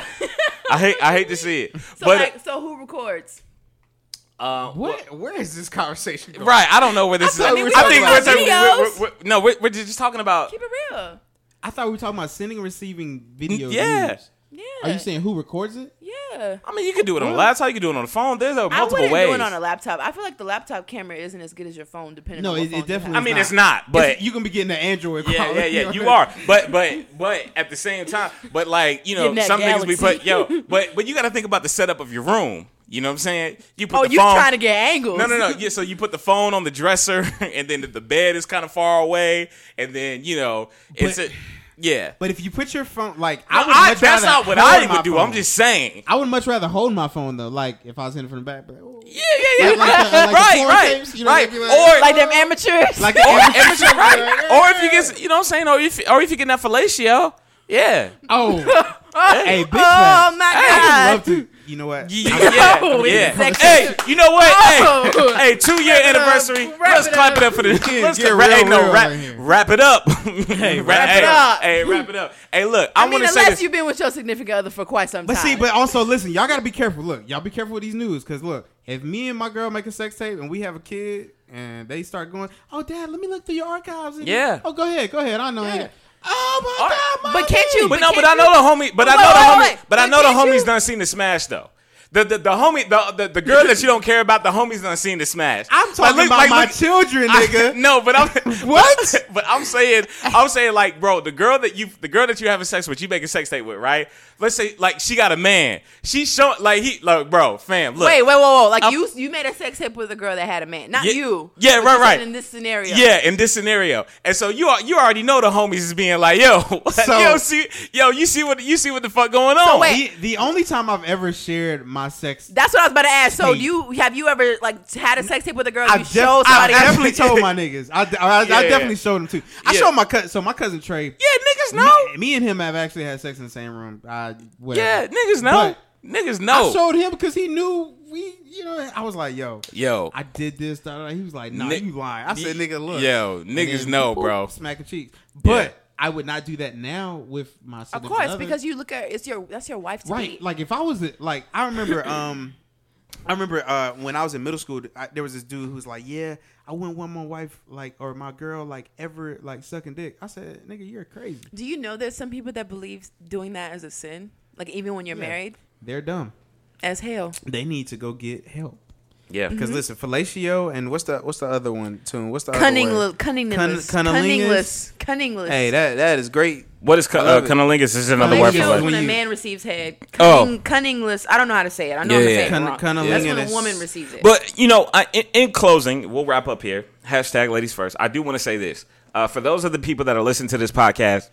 I hate I hate to see it. So but like, so who records? uh, What? Where is this conversation going? Right, I don't know where this is. thought we were I think about we're, talking- videos. we're, we're, we're, no, we're, we're just talking about. Keep it real. I thought we were talking about sending and receiving video. Yeah. news. Yeah. Are you saying who records it? Yeah. I mean, you can do it on a laptop. You can do it on the phone. There's a multiple wouldn't ways. do it on a laptop. I feel like the laptop camera isn't as good as your phone, depending No, on what it- it phone you definitely have. I mean, It's it's not, but It's- you can be getting the Android. yeah, quality yeah, yeah, on <laughs> you are. But but but at the same time, but like you know, Getting that some niggas be galaxy. put yo. <laughs> But but you got to think about the setup of your room. You know what I'm saying? You put Oh, the you phone. trying to get angles? No, no, no. <laughs> Yeah, so you put the phone on the dresser, and then the, the bed is kind of far away, and then you know it's But- a. Yeah. But if you put your phone, like I, I would much that's rather not what hold I would do. phone. I'm just saying. I would much rather hold my phone though. Like if I was hitting from the back, but, oh. Yeah, yeah, yeah. Like- like the- like right, right, tapes, you know, right. like or Like them amateurs. like <laughs> or, amateur- amateur, right? or if you get, you know what I'm saying, or if or if you get that fellatio, yeah, oh, <laughs> hey, big oh facts. my god, I would love to. You know what? yeah, yeah. <laughs> it's. Hey, you know what? Oh. Hey, hey, two year anniversary. Wrap Let's it clap up. it up for the. Yeah, Let's get clap- real, hey, no, real wrap, right here. wrap it up. <laughs> hey, wrap hey, it up. Hey, wrap it up. Hey, look, I, I mean, want to say unless you've been with your significant other for quite some But time. But see, but also listen, y'all gotta be careful. Look, y'all be careful with these news, cause look, if me and my girl make a sex tape and we have a kid and they start going, oh dad, let me look through your archives. And Yeah. Oh, go ahead, go ahead. I know. Yeah. Oh my All right. god, my But can't you- But no, but I know the homie. But I know the homie. But I know the homies done seen the smash though. The, the, the homie the, the the girl that you don't care about the homies done seen the smash. I'm talking look- about like, my look- children, I- nigga. <laughs> no, but I'm <laughs> What? <laughs> But, I'm saying I'm saying like, bro, the girl that you the girl that you having sex with, you making sex tape with, right? Let's say like she got a man. She showing like he like, bro, fam, look. wait, wait, whoa, whoa! Like I'm- you, you made a sex tape with a girl that had a man, not Yeah, you. yeah, right, right. In this scenario, Yeah, in this scenario, and so you are, you already know the homies is being like, yo, So- yo, see, yo, you see what you see what the fuck going on? So wait. The, the only time I've ever shared my sex, That's what I was about to ask. So, Tape. do you have you ever like had a sex tape with a girl? I've, you def- showed I've definitely <laughs> told my niggas. I, I, I Yeah, yeah. definitely showed them too. I Yeah. showed my cousin. So my cousin Trey. yeah, niggas know. Me, me and him have actually had sex in the same room. Uh, whatever. Yeah, niggas know. But niggas I showed him because he knew we. You know, I was like, "Yo, Yo, I did this." Da, da, da. He was like, "Nah, Ni- you lying." I said, "Nigga, look." Yo, niggas then, know, boop, bro. Smack the cheeks. But Yeah. I would not do that now with my. of course, other. because you look at it's your that's your wife to right, be. like if I was like, I remember, <coughs> um, I remember uh when I was in middle school, I, there was this dude who was like, "Yeah, I wouldn't want my wife like or my girl like ever like sucking dick." I said, "Nigga, you're crazy." Do you know there's some people that believe doing that is a sin? Like even when you're Yeah. married, They're dumb. as hell. They need to go get help. Yeah, Because Mm-hmm. listen, fellatio and what's the what's the other one tune? What's the Cunning, other word? cunningless, Cun- cunnilingus? cunningless, cunningless. Hey, that that is great. what is I uh, cunnilingus? Is another word for is like, when a man receives head. Oh. Cunningless. I don't know how to say it. I know Yeah, I'm yeah. saying Cun- wrong. cunnilingus. That's when a woman receives it. But you know, I, in, in closing, we'll wrap up here. Hashtag ladies first. I do want to say this uh, for those of the people that are listening to this podcast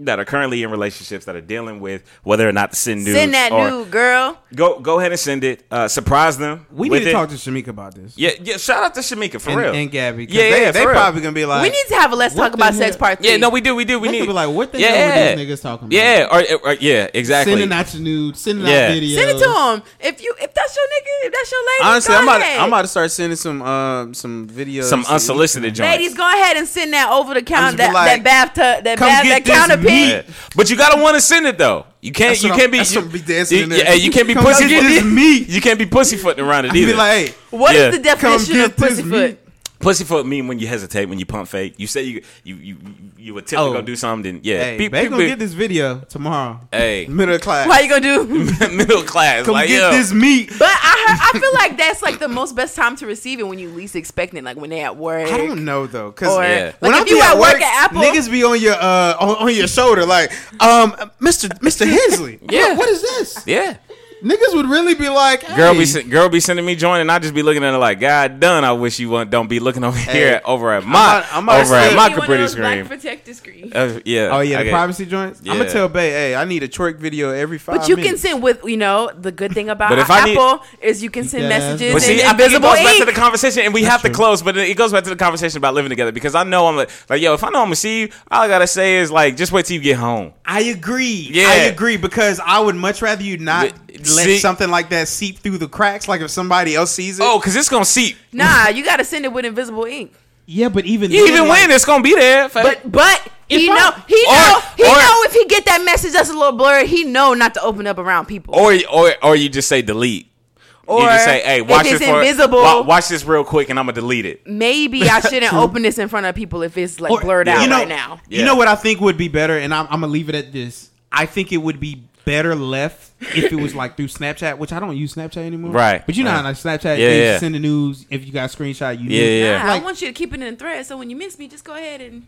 that are currently in relationships that are dealing with whether or not to send news. Send that or nude, girl. Go go ahead and send it. Uh, surprise them. We need to it. talk to Shamika about this. Yeah, yeah. Shout out to Shamika for and, real. and Gabby. Yeah, they, yeah, they for real. probably gonna be like, we need to have a let's talk about sex part three. yeah, no, we do, we do, we They need. to be like, what the yeah. hell were these niggas talking about? Yeah, or, or yeah, exactly. Sending out your nude, sending Yeah. out videos. Send it to him. If you if that's your nigga, if that's your lady, Honestly, go I'm about, ahead. I'm about to start sending some um some videos, Some unsolicited joints. Ladies, go ahead and send that over the counter, that, like, that bathtub, that "Come bath, that counter meat." Yeah. But you gotta want to send it though. You can't. You can't I'm- be. that's You, what I'm be dancing you, in there. yeah, you can't be Come pussy. get this meat. You can't be pussyfooting around it Be either. like, hey, What is Yeah. the definition of this pussyfoot? Meat. Pussyfoot mean when you hesitate, when you pump fake. You say you you you you attempt Oh. to go do something. Then yeah, hey, Pe- they people- gonna get this video tomorrow. Hey, Middle class. What you gonna do? <laughs> middle class. Come like get yo. this meat. But I heard, I feel like that's like the most best time to receive it when you least expect it, like when they at work. I don't know though, cause Or Yeah. when like I if you be at work at Apple, niggas be on your uh on, on your shoulder like, um, Mr. Mr. Hensley. <laughs> Yeah. what, what is this? Yeah, Niggas would really be like, hey, girl be girl be sending me joint, and I just be looking at her like, God done. I wish you want, don't be looking over here over at my about- I'm about to over at my Give me one of computer those black screen. protective screen. Uh, yeah. Oh yeah, I the privacy joints. I'm gonna tell Bay, hey, I need a twerk video every five. But you can send with you know the good thing about But if I need- Apple is you can send Yeah, messages But see, in I think it invisible goes back to the conversation, and we have to true. close. But it goes back to the conversation about living together because I know I'm like, like, yo, if I know I'm gonna see you, all I gotta say is like, just wait till you get home. I agree. Yeah. I agree because I would much rather you not But- let see- something like that seep through the cracks. Like if somebody else sees it. Oh, because it's gonna seep. Nah, you got to send it with invisible ink. yeah, but even Even when it's gonna be there. But but he If I- know he Or- know he or- know if he get that message that's a little blurry, he know not to open up around people. or or or you just say delete. Or you just say, hey, if watch it's this invisible- wa- watch this real quick, and I'm gonna delete it. Maybe I <laughs> shouldn't open this in front of people if it's like blurred out you know, right now. Yeah. You know what I think would be better, and I'm, I'm gonna leave it at this. I think it would be better left if it was like through Snapchat, which I don't use Snapchat anymore. Right. But you know Right. how like Snapchat, Yeah, they yeah. send the news. If you got a screenshot, you Yeah, knew. yeah. Nah, Like- I want you to keep it in the thread. So when you miss me, just go ahead and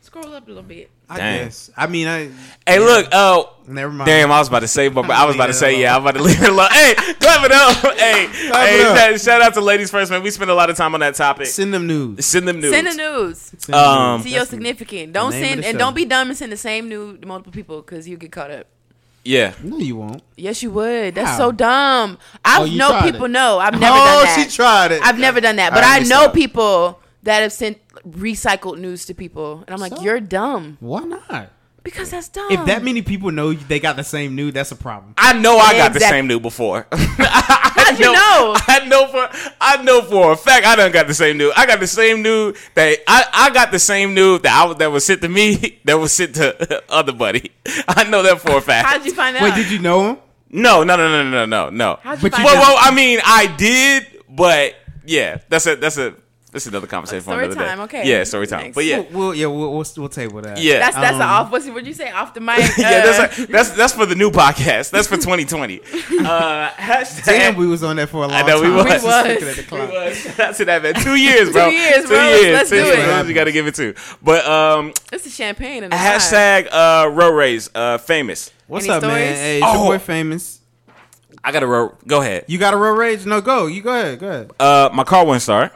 Scroll up a little bit. I Dang. guess. I mean, I. Hey, look. Oh, Never mind. damn. I was about to say, but I was about to say, yeah. I'm about to leave it alone. Hey, clap it up. <laughs> Hey, hey. it up. Shout, shout out to ladies first, man. We spend a lot of time on that topic. Send them news. Send them news. Send the news Send them Um, news. to your significant. Don't send and show. don't be dumb and send the same nude to multiple people because you get caught up. Yeah. No, you won't. Yes, you would. That's How? so dumb. I Oh, you know tried people it. know. I've never oh, done that. she tried it. I've never done that, but All right, I let me know stop. people that have sent recycled news to people, and I'm like, So? you're dumb Why not? Because that's dumb. If that many people know they got the same nude, that's a problem. I know I got the same nude before. <laughs> <laughs> How'd you know? I know for I know for a fact I done got the same nude. I got the same nude that I, I got the same nude that I was- that was sent to me <laughs> that was sent to other buddy. I know that for a fact. How'd you find out? Wait, did you know him? no, no, no, no, no, no, no. How'd you But you find Well, out? well, I mean, I did, but yeah, that's a that's a that's another conversation for another time, day. okay. Yeah, story time. Next. But yeah, We'll, we'll yeah, we'll, we'll, we'll table that. yeah. that's that's Um, the off. What's what you say off the mic? <laughs> yeah, Uh, that's, a, that's that's for the new podcast. That's for 2020. <laughs> Uh, hashtag, Damn, we was on that for a long I know we time. was. We was. looking at the clock. That's it, that man. Two years, bro. Two years, Two bro. years. Let's Two do years. it. You got to give it to. But um, it's the champagne and the wine. hashtag uh, row raise uh, famous. What's Any up, man? Hey, it's Oh. your boy famous. I got a row. Go ahead. You got a road rage? No, go. You go ahead. Go ahead. Uh, my car wouldn't start.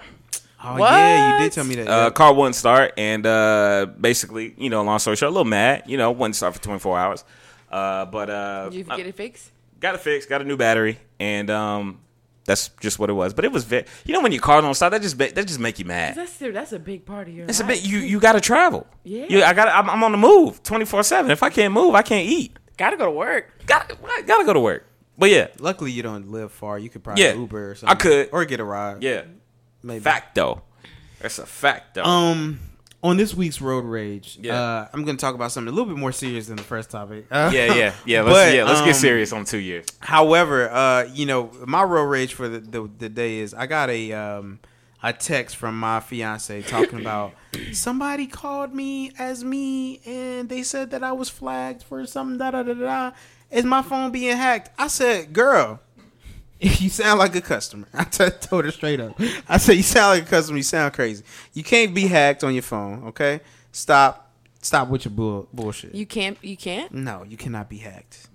Oh What? yeah, you did tell me that. Uh, yeah. car wouldn't start, and uh, basically, you know, long story short, a little mad. You know, wouldn't start for 24 hours. Uh, but uh, Did you get it fixed? got it fixed, got a new battery, and um, that's just what it was. But it was very, you know, when your car don't start, that just ba- that just make you mad. That's that's a big part of your. It's a bit you you got to travel. Yeah. You, I got. I'm, I'm on the move 24 seven. If I can't move, I can't eat. Gotta go to work. Got gotta go to work. But yeah, Luckily, you don't live far. You could probably Yeah. Uber or something. I could. or get a ride. yeah. Maybe. Fact though, that's a fact though. Um, on this week's road rage, Yeah. uh, I'm going to talk about something a little bit more serious than the first topic. Uh, yeah, yeah, <laughs> yeah. Let's but, yeah, let's um, get serious on two years. However, uh, you know, my road rage for the, the the day is I got a um a text from my fiance talking about <coughs> somebody called me as me and they said that I was flagged for something da da da da. Is my phone being hacked? I said, girl. <laughs> You sound like a customer. <laughs> I t- told her straight up. I said, "You sound like a customer. You sound crazy. You can't be hacked on your phone. Okay, stop, stop with your bull- bullshit. You can't. You can't. no, you cannot be hacked.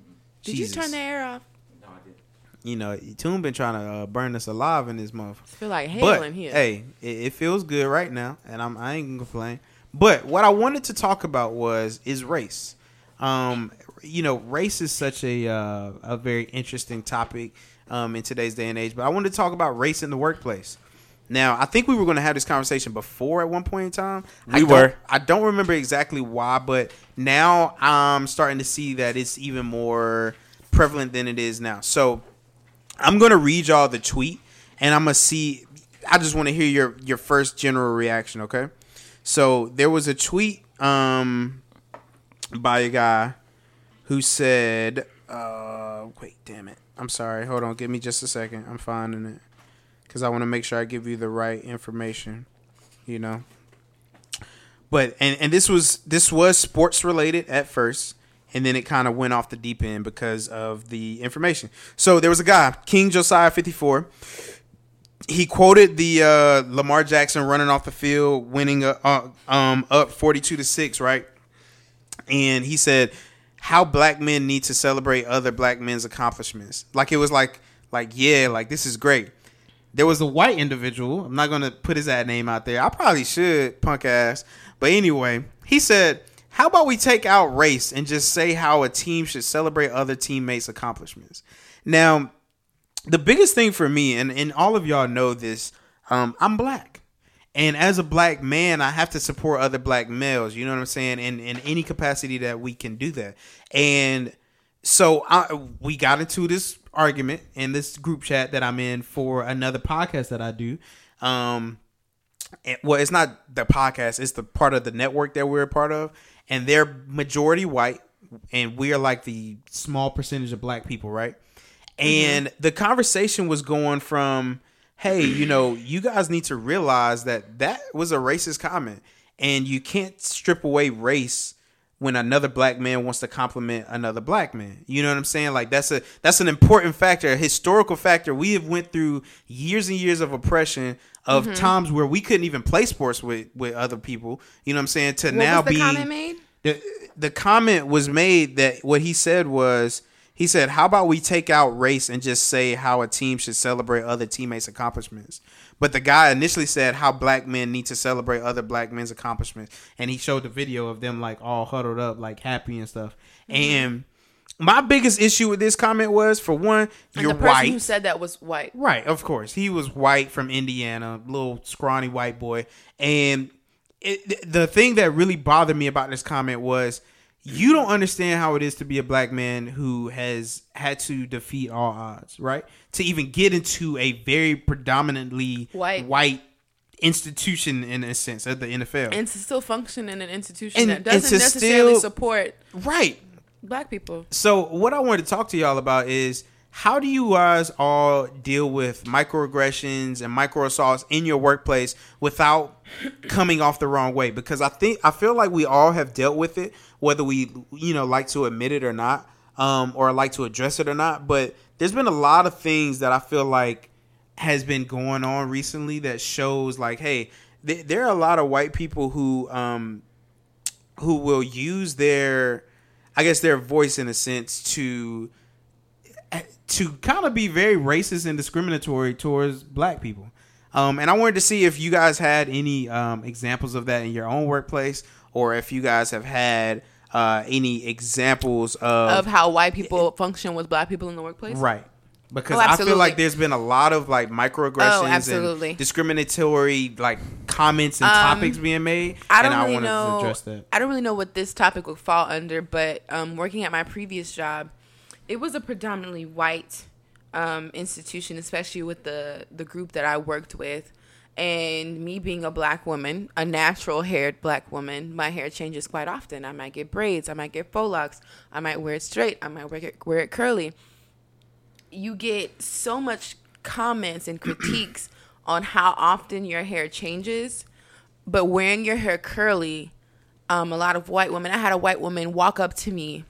Did Jesus. you turn the air off? No, I didn't. You know, Toon been trying to uh, burn us alive in this month. I feel like hell But in here. hey, it, it feels good right now, and I'm I ain't gonna complain. But what I wanted to talk about was is race. Um, you know, race is such a uh, a very interesting topic um, in today's day and age. But I wanted to talk about race in the workplace. Now, I think we were going to have this conversation before at one point in time. We don't- were. I don't remember exactly why, but now I'm starting to see that it's even more prevalent than it is now. So I'm gonna read y'all the tweet, and I'm gonna see. I just want to hear your your first general reaction. Okay, so there was a tweet um by a guy who said, uh, "Wait, damn it, I'm sorry. Hold on, give me just a second. I'm finding it because I want to make sure I give you the right information. You know." But and and this was this was sports related at first, and then it kind of went off the deep end because of the information. So there was a guy, King Josiah fifty four. He quoted the uh, Lamar Jackson running off the field, winning uh, uh, um, up forty two to six, right? And he said how black men need to celebrate other black men's accomplishments. Like it was like like yeah, like this is great. There was a white individual. I'm not gonna put his ad name out there. I probably should, punk ass. But anyway, he said, "How about we take out race and just say how a team should celebrate other teammates' accomplishments?" Now, the biggest thing for me, and and all of y'all know this, um, I'm black. And as a black man, I have to support other black males. You know what I'm saying? In in any capacity that we can do that. And so I, we got into this argument in this group chat that I'm in for another podcast that I do. Um, and- well, it's not the podcast; it's the part of the network that we're a part of, and they're majority white, and we are like the small percentage of black people, right? And the conversation was going from, "Hey, you know, you guys need to realize that that was a racist comment, and you can't strip away race when another black man wants to compliment another black man. You know what I'm saying? Like that's a that's an important factor, a historical factor. We have went through years and years of oppression of Mm-hmm. times where we couldn't even play sports with with other people. You know what I'm saying? To What now was the be comment made? the the comment was made that what he said was he said, "How about we take out race and just say how a team should celebrate other teammates' accomplishments?" But the guy initially said how black men need to celebrate other black men's accomplishments, and he showed the video of them like all huddled up, like happy and stuff. Mm-hmm. And my biggest issue with this comment was, for one, you're the person white. who said that was white. Right, of course. He was white from Indiana, little scrawny white boy. And it, the thing that really bothered me about this comment was you don't understand how it is to be a black man who has had to defeat all odds, right? To even get into a very predominantly White. white institution in a sense at the NFL. And to still function in an institution And- that doesn't necessarily still- support right. black people. So what I wanted to talk to y'all about is how do you guys all deal with microaggressions and microassaults in your workplace without coming off the wrong way? Because I think I feel like we all have dealt with it, whether we you know like to admit it or not, um, or like to address it or not. But there's been a lot of things that I feel like has been going on recently that shows like, hey, th- there are a lot of white people who um, who will use their I guess their voice in a sense to to kind of be very racist and discriminatory towards black people. Um, and I wanted to see if you guys had any um, examples of that in your own workplace, or if you guys have had uh, any examples of, Of how white people function with black people in the workplace. right. Because Oh, I feel like there's been a lot of like microaggressions Oh, absolutely. and discriminatory like comments and Um, topics being made. I don't and really I wanted know. to address that. I don't really know what this topic would fall under, but um, working at my previous job, it was a predominantly white um, institution, especially with the the group that I worked with. And me being a black woman, a natural haired black woman, my hair changes quite often. I might get braids, I might get faux locks, I might wear it straight, I might wear it, wear it curly. You get so much comments and critiques <clears throat> on how often your hair changes but wearing your hair curly, um, a lot of white women. I had a white woman walk up to me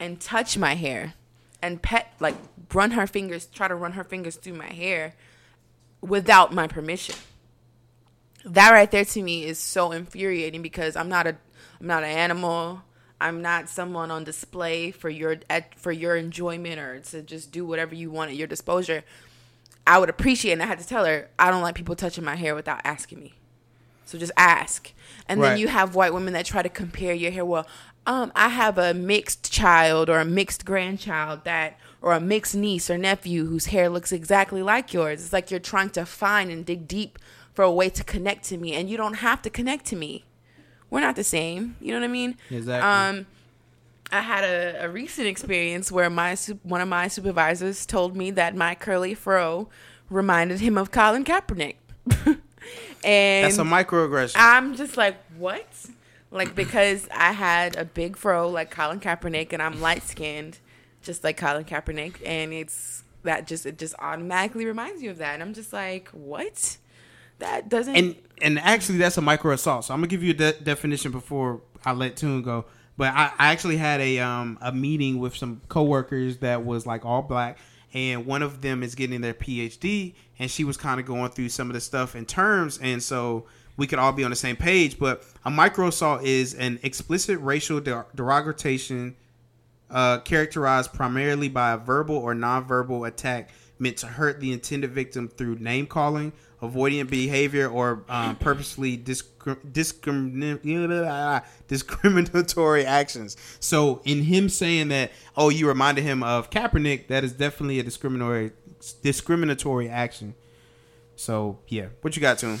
and touch my hair and pet, like, run her fingers, try to run her fingers through my hair without my permission. That right there to me is so infuriating because I'm not a, I'm not an animal. I'm not someone on display for your at, for your enjoyment or to just do whatever you want at your disposal. I would appreciate, and I had to tell her I don't like people touching my hair without asking me. So just ask. And then you have white women that try to compare your hair. Well, um, I have a mixed child or a mixed grandchild that, or a mixed niece or nephew whose hair looks exactly like yours. It's like you're trying to find and dig deep for a way to connect to me, and you don't have to connect to me. We're not the same. You know what I mean? Exactly. Um, I had a, a recent experience where my one of my supervisors told me that my curly fro reminded him of Colin Kaepernick, and <laughs> That's a microaggression. I'm just like, what? Like because I had a big fro like Colin Kaepernick, and I'm light skinned, just like Colin Kaepernick, and it's that just it just automatically reminds you of that, and I'm just like, what? That doesn't. and and actually that's a micro assault. So I'm gonna give you a de- definition before I let Tune go. But I, I actually had a um a meeting with some coworkers that was like all black, and one of them is getting their PhD, and she was kind of going through some of the stuff in terms, and so we could all be on the same page. But a micro assault is an explicit racial der- derogation uh, characterized primarily by a verbal or nonverbal attack meant to hurt the intended victim through name calling, avoidant behavior, or um, purposely discri- discrimin- <laughs> discriminatory actions. So, in him saying that, oh, you reminded him of Kaepernick, that is definitely a discriminatory discriminatory action. So, yeah, what you got to him?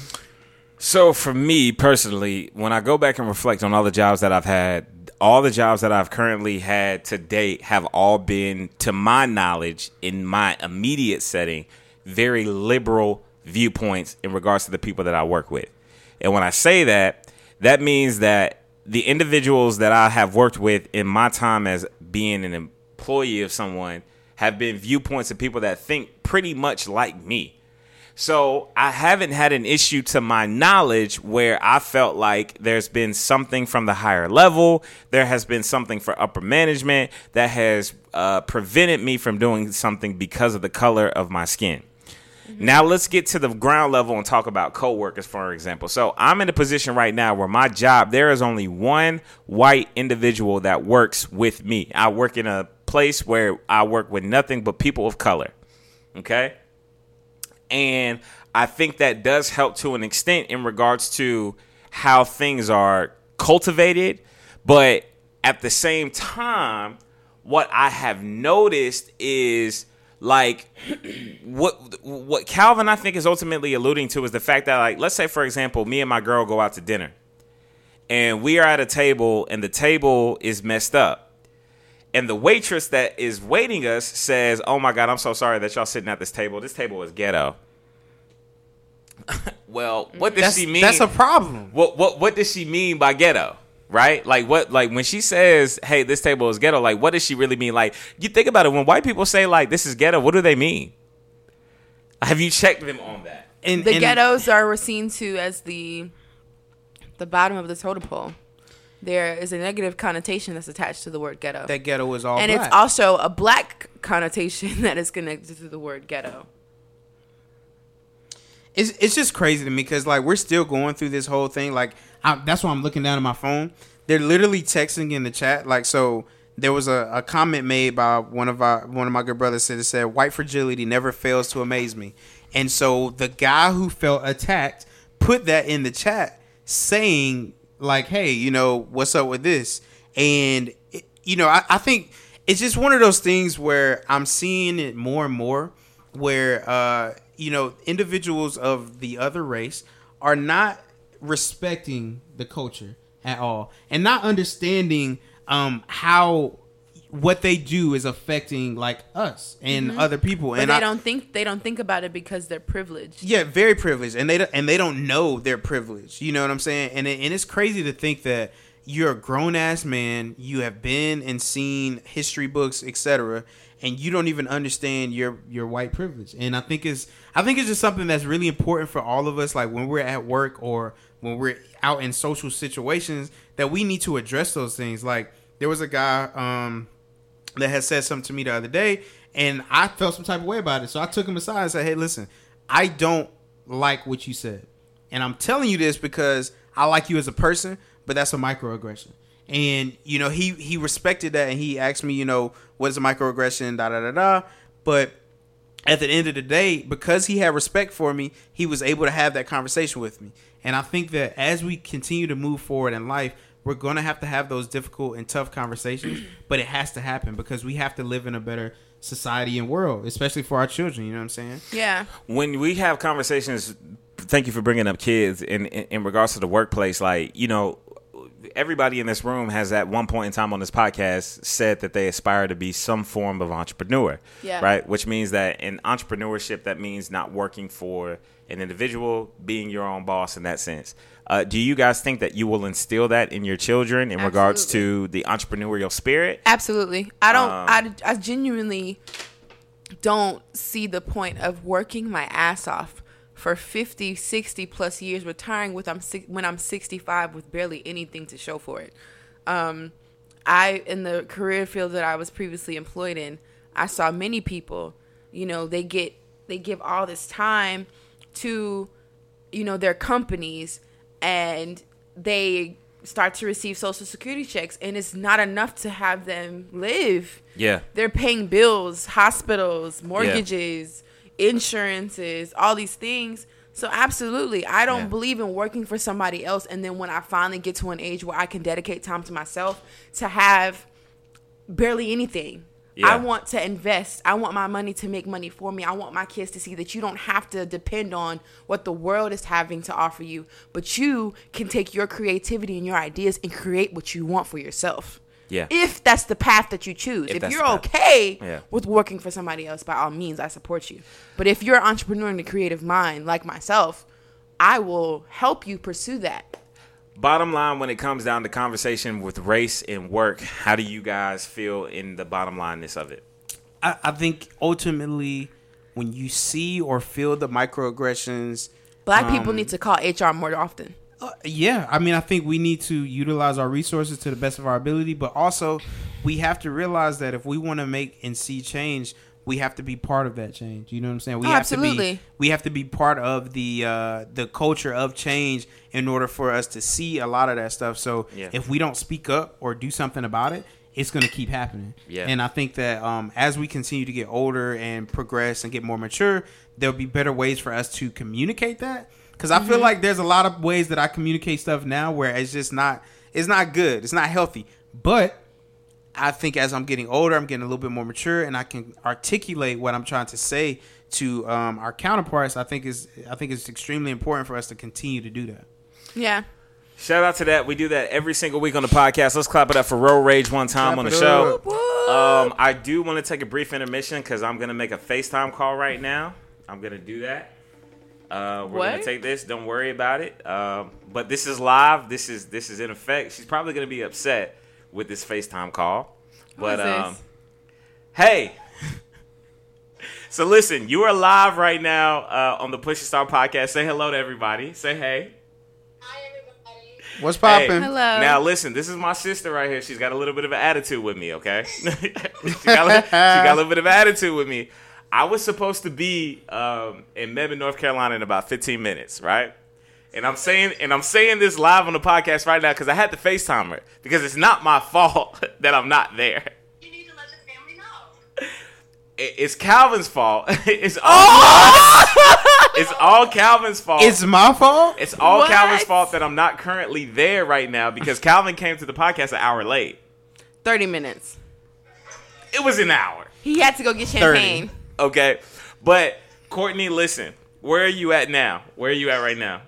So for me personally, when I go back and reflect on all the jobs that I've had, all the jobs that I've currently had to date have all been, to my knowledge, in my immediate setting, very liberal viewpoints in regards to the people that I work with. And when I say that, that means that the individuals that I have worked with in my time as being an employee of someone have been viewpoints of people that think pretty much like me. So I haven't had an issue to my knowledge where I felt like there's been something from the higher level, there has been something for upper management that has uh, prevented me from doing something because of the color of my skin. Now let's get to the ground level and talk about coworkers, for example. So I'm in a position right now where my job there is only one white individual that works with me. I work in a place where I work with nothing but people of color. Okay, and I think that does help to an extent in regards to how things are cultivated, but at the same time, what I have noticed is like <clears throat> what what Calvin I think is ultimately alluding to is the fact that like let's say for example me and my girl go out to dinner. And we are at a table and the table is messed up and the waitress that is waiting us says oh my god I'm so sorry that y'all sitting at this table this table is ghetto <laughs> well what does That's, she mean that's a problem. what what what does she mean by ghetto? Right? Like what like when she says, "Hey, this table is ghetto," like what does she really mean? Like you think about it when white people say like this is ghetto, what do they mean? Have you checked them on that? And, The and ghettos are seen to as the the bottom of the totem pole. There is a negative connotation that's attached to the word ghetto. that ghetto is all and black. it's also a black connotation <laughs> that is connected to the word ghetto. it's it's just crazy to me because like we're still going through this whole thing. Like I, that's why I'm looking down at my phone. They're literally texting in the chat. Like so, there was a, a comment made by one of our one of my good brothers said it said white fragility never fails to amaze me. And so the guy who felt attacked put that in the chat saying like, hey, you know what's up with this? And it, you know I, I think it's just one of those things where I'm seeing it more and more where uh you know individuals of the other race are not respecting the culture at all and not understanding um how what they do is affecting like us and other people But and they I, don't think they don't think about it because they're privileged. yeah, very privileged, and they don't, and they don't know they're privileged. You know what I'm saying? And it, and it's crazy to think that you're a grown ass man, you have been and seen history books, etc., and you don't even understand your your white privilege. And I think it's I think it's just something that's really important for all of us. Like when we're at work or when we're out in social situations, that we need to address those things. Like there was a guy. um that had said something to me the other day, and I felt some type of way about it. So I took him aside and said, "Hey, listen, I don't like what you said, and I'm telling you this because I like you as a person, but that's a microaggression." And you know, he he respected that, and he asked me, you know, what is a microaggression? Da da da da. But at the end of the day, because he had respect for me, he was able to have that conversation with me. And I think that as we continue to move forward in life, we're going to have to have those difficult and tough conversations, <clears throat> but it has to happen because we have to live in a better society and world, especially for our children. You know what I'm saying? Yeah. when we have conversations thank you for bringing up kids in, in in regards to the workplace like you know everybody in this room has at one point in time on this podcast said that they aspire to be some form of entrepreneur Yeah. right which means that in entrepreneurship that means not working for an individual being your own boss in that sense uh, do you guys think that you will instill that in your children in regards to the entrepreneurial spirit Absolutely. I don't. Um, I, I genuinely don't see the point of working my ass off for 50, 60 plus years, retiring with I'm when I'm 65 with barely anything to show for it. Um, I in the career field that I was previously employed in, I saw many people. You know, they get they give all this time to you know their companies and they start to receive social security checks and it's not enough to have them live. Yeah. They're paying bills hospitals mortgages insurances all these things. So absolutely i don't Yeah. believe in working for somebody else and then when i finally get to an age where i can dedicate time to myself to have barely anything Yeah. I want to invest. I want my money to make money for me. I want my kids to see that you don't have to depend on what the world is having to offer you, but you can take your creativity and your ideas and create what you want for yourself. Yeah. If that's the path that you choose. If If, you're okay Yeah. with working for somebody else, by all means, I support you. But if you're an entrepreneur in the creative mind like myself, I will help you pursue that. Bottom line, when it comes down to conversation with race and work, how do you guys feel in the bottom lineness of it? I, I think ultimately when you see or feel the microaggressions, Black people Um, need to call HR more often. uh, yeah, I mean, I think we need to utilize our resources to the best of our ability, but also we have to realize that if we want to make and see change, we have to be part of that change. You know what I'm saying? We Oh, have to absolutely. be we have to be part of the uh, the culture of change in order for us to see a lot of that stuff. So Yeah. if we don't speak up or do something about it, it's going to keep happening. Yeah. And I think that um, as we continue to get older and progress and get more mature, there'll be better ways for us to communicate that. Because I feel like there's a lot of ways that I communicate stuff now where it's just not it's not good. It's not healthy. But I think as I'm getting older, I'm getting a little bit more mature, and I can articulate what I'm trying to say to um, our counterparts. I think is I think it's extremely important for us to continue to do that. Yeah. Shout out to that. We do that every single week on the podcast. Let's clap it up for Road Rage one time Clap on the show. Um, I do want to take a brief intermission because I'm gonna make a FaceTime call right now. I'm gonna do that. Uh, we're gonna take this. Don't worry about it. Um, but this is live. This is this is in effect. She's probably gonna be upset with this FaceTime call. But um, hey. <laughs> so listen, you are live right now uh, on the Push Your Star podcast. Say hello to everybody. Say hey. Hi, everybody. What's Hey, popping? Hello. Now listen, this is my sister right here. She's got a little bit of an attitude with me, okay? <laughs> she, got a, she got a little bit of attitude with me. I was supposed to be um, in Mebane, North Carolina in about 15 minutes, right? And I'm saying and I'm saying this live on the podcast right now because I had to FaceTime her because it's not my <laughs> fault that I'm not there. You need to let the family know. It's Calvin's fault. <laughs> it's all oh! it's all Calvin's fault. It's my fault. It's all What? Calvin's fault that I'm not currently there right now because <laughs> Calvin came to the podcast an hour late. 30 minutes. It was an hour, He had to go get champagne. okay? But Courtney, listen, where are you at now? Where are you at right now?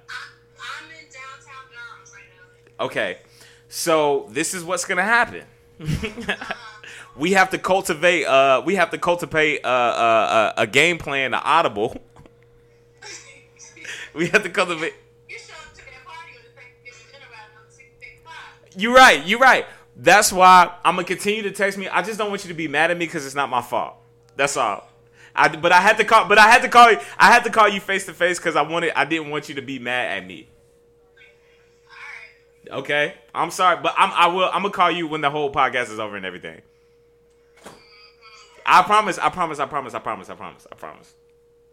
I'm in downtown Durham right now. Okay, so this is what's gonna happen. <laughs> we have to cultivate. Uh, we have to cultivate uh, uh, uh, a game plan, an audible. <laughs> we have to cultivate. You showed up to that party with the Thanksgiving dinner around 6 o'clock. You're right. You're right. That's why I'm gonna continue to text me. I just don't want you to be mad at me because it's not my fault. That's all. I, but I had to call. But I had to call you. I had to call you face to face because I wanted. I didn't want you to be mad at me. All right. Okay. I'm sorry, but I'm. I will. I'm gonna call you when the whole podcast is over and everything. I promise. I promise. I promise. I promise. I promise. I promise.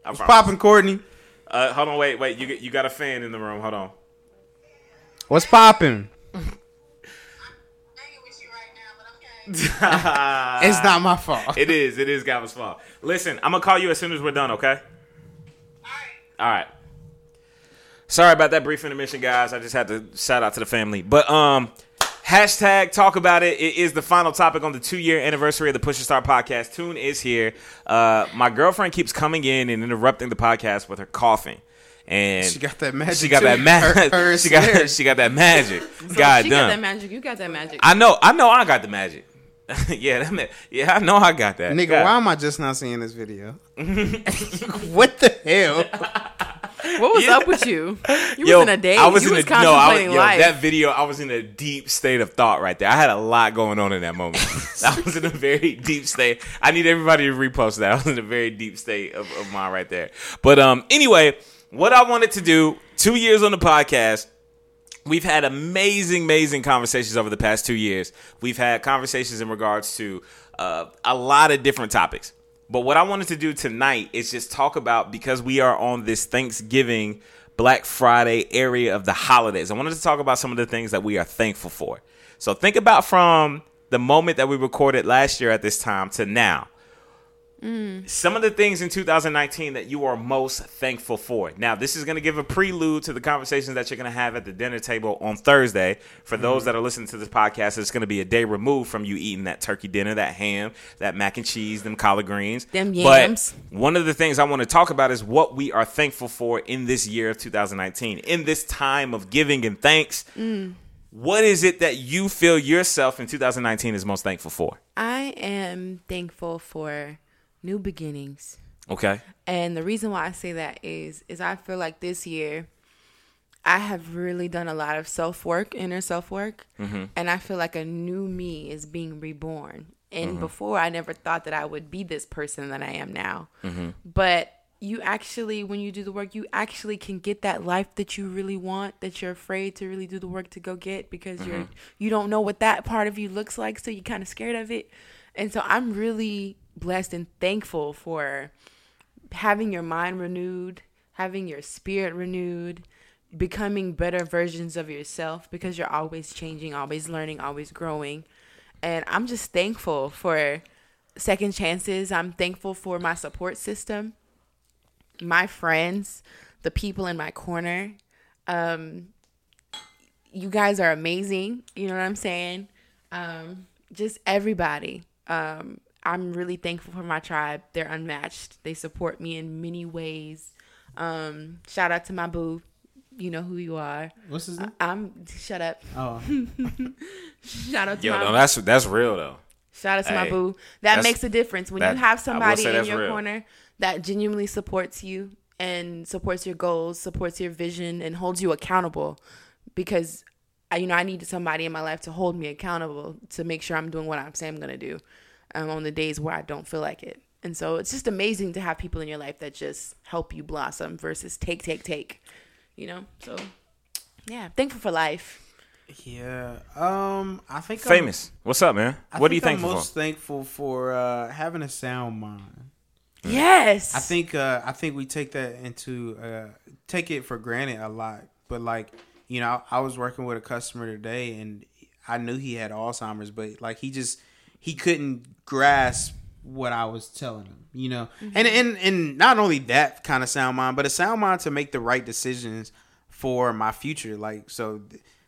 I promise. Popping, Courtney. Uh, hold on. Wait. Wait. You get- you got a fan in the room. Hold on. What's popping? I ain't with you right now, <laughs> but okay. it's not my fault. It is. It is Gavin's fault. Listen, I'm gonna call you as soon as we're done. Okay. All right. All right. Sorry about that brief intermission, guys. I just had to shout out to the family. But um, hashtag talk about it. It is the final topic on the two year anniversary of the Push and Start podcast. Tune is here. Uh, my girlfriend keeps coming in and interrupting the podcast with her coughing. And She got that magic. She got too. that magic. her <laughs> She got snare. <laughs> she got that magic. <laughs> So God she done. got that magic. You got that magic. I know. I know. I got the magic. yeah, that ma- yeah. I know. I got that. Nigga, God. why am I just not seeing this video? what the hell? What was Yeah. up with you? You Yo, was in a daze. I was you in was a no. I was, yo, that video. I was in a deep state of thought right there. I had a lot going on in that moment. <laughs> I was in a very deep state. I need everybody to repost that. I was in a very deep state of, of mind right there. But um, anyway, what I wanted to do. Two years on the podcast. We've had amazing, amazing conversations over the past two years. We've had conversations in regards to uh, a lot of different topics. But what I wanted to do tonight is just talk about because we are on this Thanksgiving, Black Friday area of the holidays. I wanted to talk about some of the things that we are thankful for. So think about from the moment that we recorded last year at this time to now. Mm. Some of the things in 2019 that you are most thankful for. Now, this is going to give a prelude to the conversations that you're going to have at the dinner table on Thursday. For those mm-hmm. that are listening to this podcast, it's going to be a day removed from you eating that turkey dinner, that ham, that mac and cheese, them collard greens. Them yams. But one of the things I want to talk about is what we are thankful for in this year of 2019. In this time of giving and thanks, mm. what is it that you feel yourself in 2019 is most thankful for? I am thankful for new beginnings. Okay. And the reason why I say that is is I feel like this year I have really done a lot of self work, inner self work, and I feel like a new me is being reborn And before, I never thought that I would be this person that I am now. Mm-hmm. But you actually, when you do the work, you actually can get that life that you really want, that you're afraid to really do the work to go get because you're Mm-hmm. you don't know what that part of you looks like, so you're kind of scared of it. And so I'm really blessed and thankful for having your mind renewed, having your spirit renewed, becoming better versions of yourself because you're always changing, always learning, always growing. And I'm just thankful for second chances. I'm thankful for my support system, my friends, the people in my corner. Um, you guys are amazing. You know what I'm saying? Um, just everybody. Um, I'm really thankful for my tribe. They're unmatched. They support me in many ways. Um, shout out to my boo. You know who you are. What's his name? I'm shut up. Oh, <laughs> Shout out to Yo, my no, that's that's real though. Shout out to my boo. That makes a difference when that- you have somebody in your real. corner that genuinely supports you and supports your goals, supports your vision, and holds you accountable. Because I, you know, I needed somebody in my life to hold me accountable to make sure I'm doing what I'm saying I'm gonna do um, on the days where I don't feel like it. And so it's just amazing to have people in your life that just help you blossom versus take, take, take. You know, so yeah, thankful for life. yeah. Um, I think I'm- Famous. What's up, man? I what are you think I'm thankful most for? thankful for uh, having a sound mind. Yes, I think uh, I think we take that into uh, take it for granted a lot. But like you know, I was working with a customer today, and I knew he had Alzheimer's, but like he just he couldn't grasp what I was telling him. You know, and and and not only that kind of sound mind, but a sound mind to make the right decisions for my future. Like so,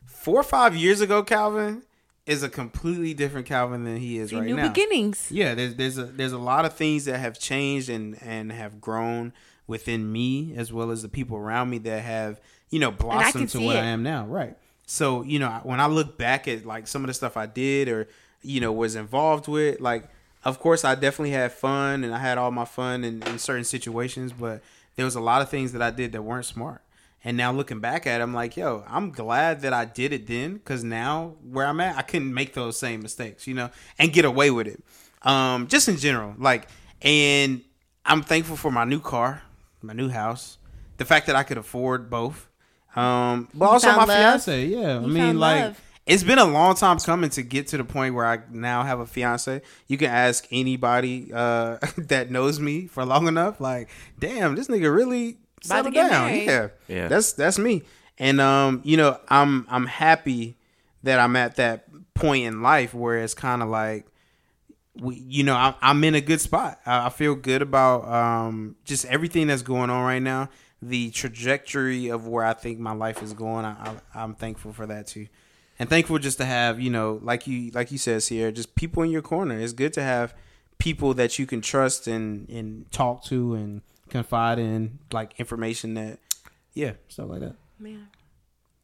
four or five years ago, Calvin is a completely different Calvin than he is right new now. New beginnings. Yeah, there's there's a there's a lot of things that have changed and and have grown within me as well as the people around me that have you know blossomed to what. I am now. Right. So you know when I look back at like some of the stuff I did or you know was involved with, like of course I definitely had fun and I had all my fun in, in certain situations, but there was a lot of things that I did that weren't smart. And now looking back at it, I'm like, yo, I'm glad that I did it then because now where I'm at, I couldn't make those same mistakes, you know, and get away with it. Um, just in general, like, and I'm thankful for my new car, my new house, the fact that I could afford both. Um, but also my love? fiance, yeah. I mean, like, love. It's been a long time coming to get to the point where I now have a fiance. You can ask anybody uh, <laughs> that knows me for long enough. Like, damn, this nigga really About to settled down. married. Yeah, Yeah. That's that's me. And um, you know, I'm I'm happy that I'm at that point in life where it's kind of like we, you know, I'm, I'm in a good spot. I, I feel good about um, just everything that's going on right now. The trajectory of where I think my life is going, I, I, I'm thankful for that too, and thankful just to have you know, like you like you says here just people in your corner. It's good to have people that you can trust and and talk to and confide in, like information that, yeah, stuff like that. Man.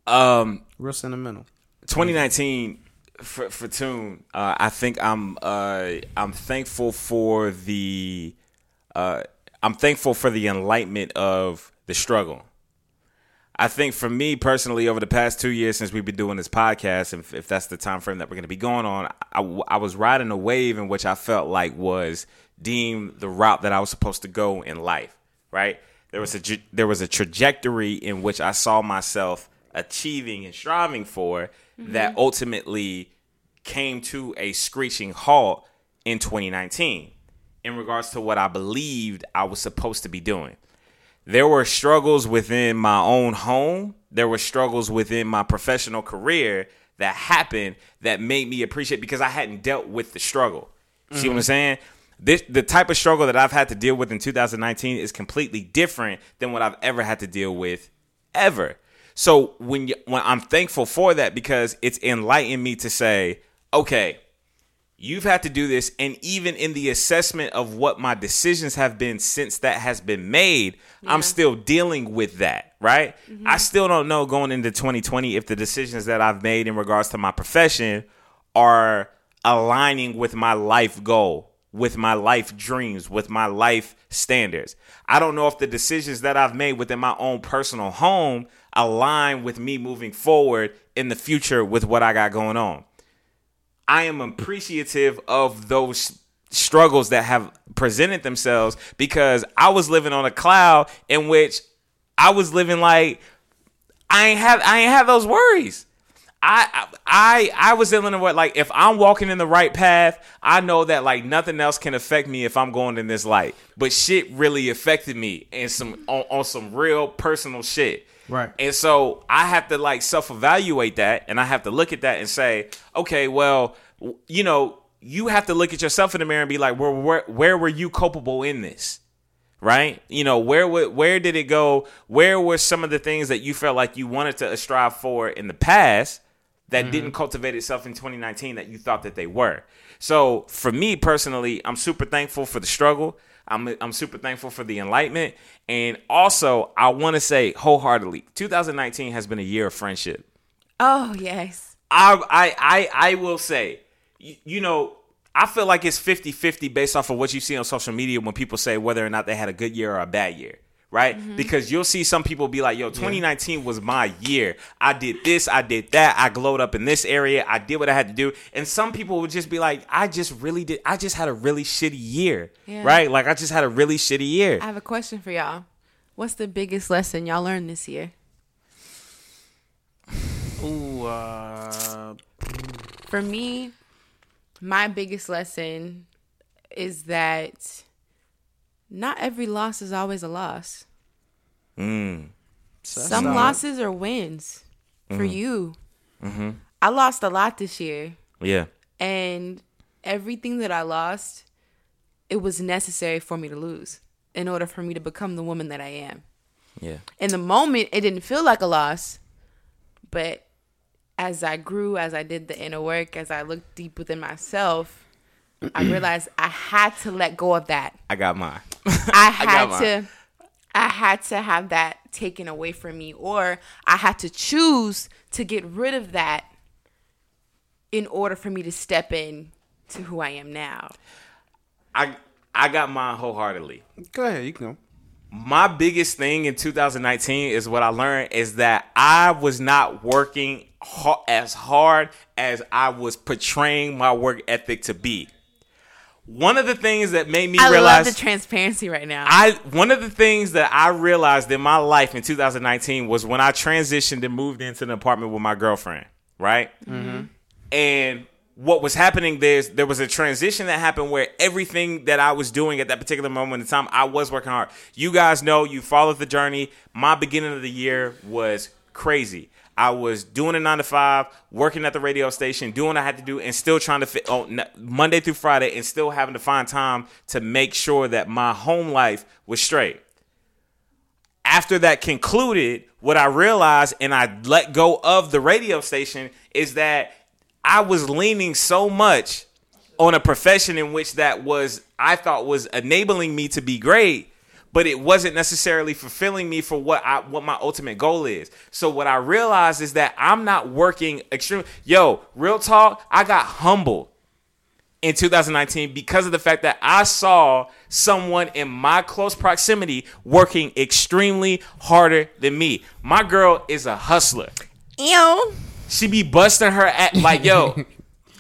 Um, Real sentimental. 2019 for for Tune, uh, I think I'm uh, I'm thankful for the uh, I'm thankful for the enlightenment of the struggle. I think for me personally, over the past two years since we've been doing this podcast, if, if that's the time frame that we're going to be going on, I, I was riding a wave in which I felt like was deemed the route that I was supposed to go in life. Right? There was a there was a trajectory in which I saw myself achieving and striving for mm-hmm. that ultimately came to a screeching halt in 2019 in regards to what I believed I was supposed to be doing there were struggles within my own home. There were struggles within my professional career that happened that made me appreciate because I hadn't dealt with the struggle. See what I'm mm-hmm. saying? This the type of struggle that I've had to deal with in 2019 is completely different than what I've ever had to deal with ever. So when you, when I'm thankful for that because it's enlightened me to say, okay, you've had to do this and even in the assessment of what my decisions have been since that has been made i'm still dealing with that right? I mm-hmm. still don't know going into 2020 if the decisions that i've made in regards to my profession are aligning with my life goal with my life dreams with my life standards. I don't know if the decisions that i've made within my own personal home align with me moving forward in the future with what i got going on I am appreciative of those struggles that have presented themselves because I was living on a cloud in which I was living like I ain't have I ain't have those worries. I I I was dealing with like if I'm walking in the right path, I know that like nothing else can affect me if I'm going in this light. But shit really affected me and some on, on some real personal shit. Right. And so I have to like self evaluate that and I have to look at that and say, okay, well, you know, you have to look at yourself in the mirror and be like, where where, where were you culpable in this? right? You know, where would where did it go? Where were some of the things that you felt like you wanted to strive for in the past that mm-hmm. didn't cultivate itself in 2019 that you thought that they were? So for me personally, I'm super thankful for the struggle. I'm I'm super thankful for the enlightenment, and also I want to say wholeheartedly, 2019 has been a year of friendship. Oh yes. I I I, I will say, you, you know, I feel like it's 50-50 based off of what you see on social media when people say whether or not they had a good year or a bad year. Right? Because you'll see some people be like, yo, 2019 was my year. I did this, I did that, I glowed up in this area, I did what I had to do. And some people would just be like, I just really did, I just had a really shitty year. Yeah. Right? Like, I just had a really shitty year. I have a question for y'all. What's the biggest lesson y'all learned this year? Ooh, uh, For me, my biggest lesson is that not every loss is always a loss. Mm. Some losses are wins for you. I lost a lot this year, Yeah. and everything that I lost, it was necessary for me to lose in order for me to become the woman that I am. Yeah. in the moment it didn't feel like a loss but as i grew as i did the inner work as i looked deep within myself i realized i had to let go of that I got mine. <laughs> i had got to i had to have that taken away from me or i had to choose to get rid of that in order for me to step in to who i am now I I got mine wholeheartedly. go ahead. You can go. my biggest thing in 2019 is what I learned is that I was not working ha- as hard as I was portraying my work ethic to be. One of the things that made me i realize love the transparency right now I one of the things that I realized in my life in 2019 was when I transitioned and moved into an apartment with my girlfriend, right? Mm-hmm. And what was happening there is there was a transition that happened where everything that I was doing at that particular moment in time, I was working hard. You guys know, you followed the journey. My beginning of the year was crazy. I was doing a nine to five, working at the radio station, doing what I had to do, and still trying to fit on Monday through Friday, and still having to find time to make sure that my home life was straight. After that concluded, what I realized and I let go of the radio station is that I was leaning so much on a profession in which that was I thought was enabling me to be great, but it wasn't necessarily fulfilling me for what I what my ultimate goal is. So what I realized is that I'm not working extreme. Yo, real talk, I got humble in 2019 because of the fact that I saw someone in my close proximity working extremely harder than me. My girl is a hustler. Ew. She be busting her at like yo. <laughs>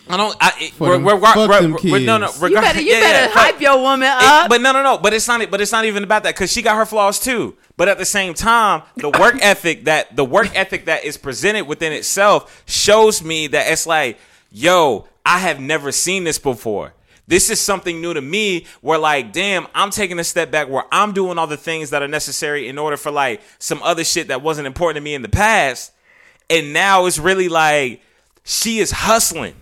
I don't. I, For we're, them- we're, we're, fuck we're, them we're- no, no. kids. Regard, You better, you yeah, better yeah, fuck- hype your woman it- up. but no, no, no. But it's not. But it's not even about that because she got her flaws too. But at the same time, the work <laughs> ethic that the work ethic that is presented within itself shows me that it's like, yo, I have never seen this before. This is something new to me. Where like, damn, I'm taking a step back. Where I'm doing all the things that are necessary in order for like some other shit that wasn't important to me in the past, and now it's really like she is hustling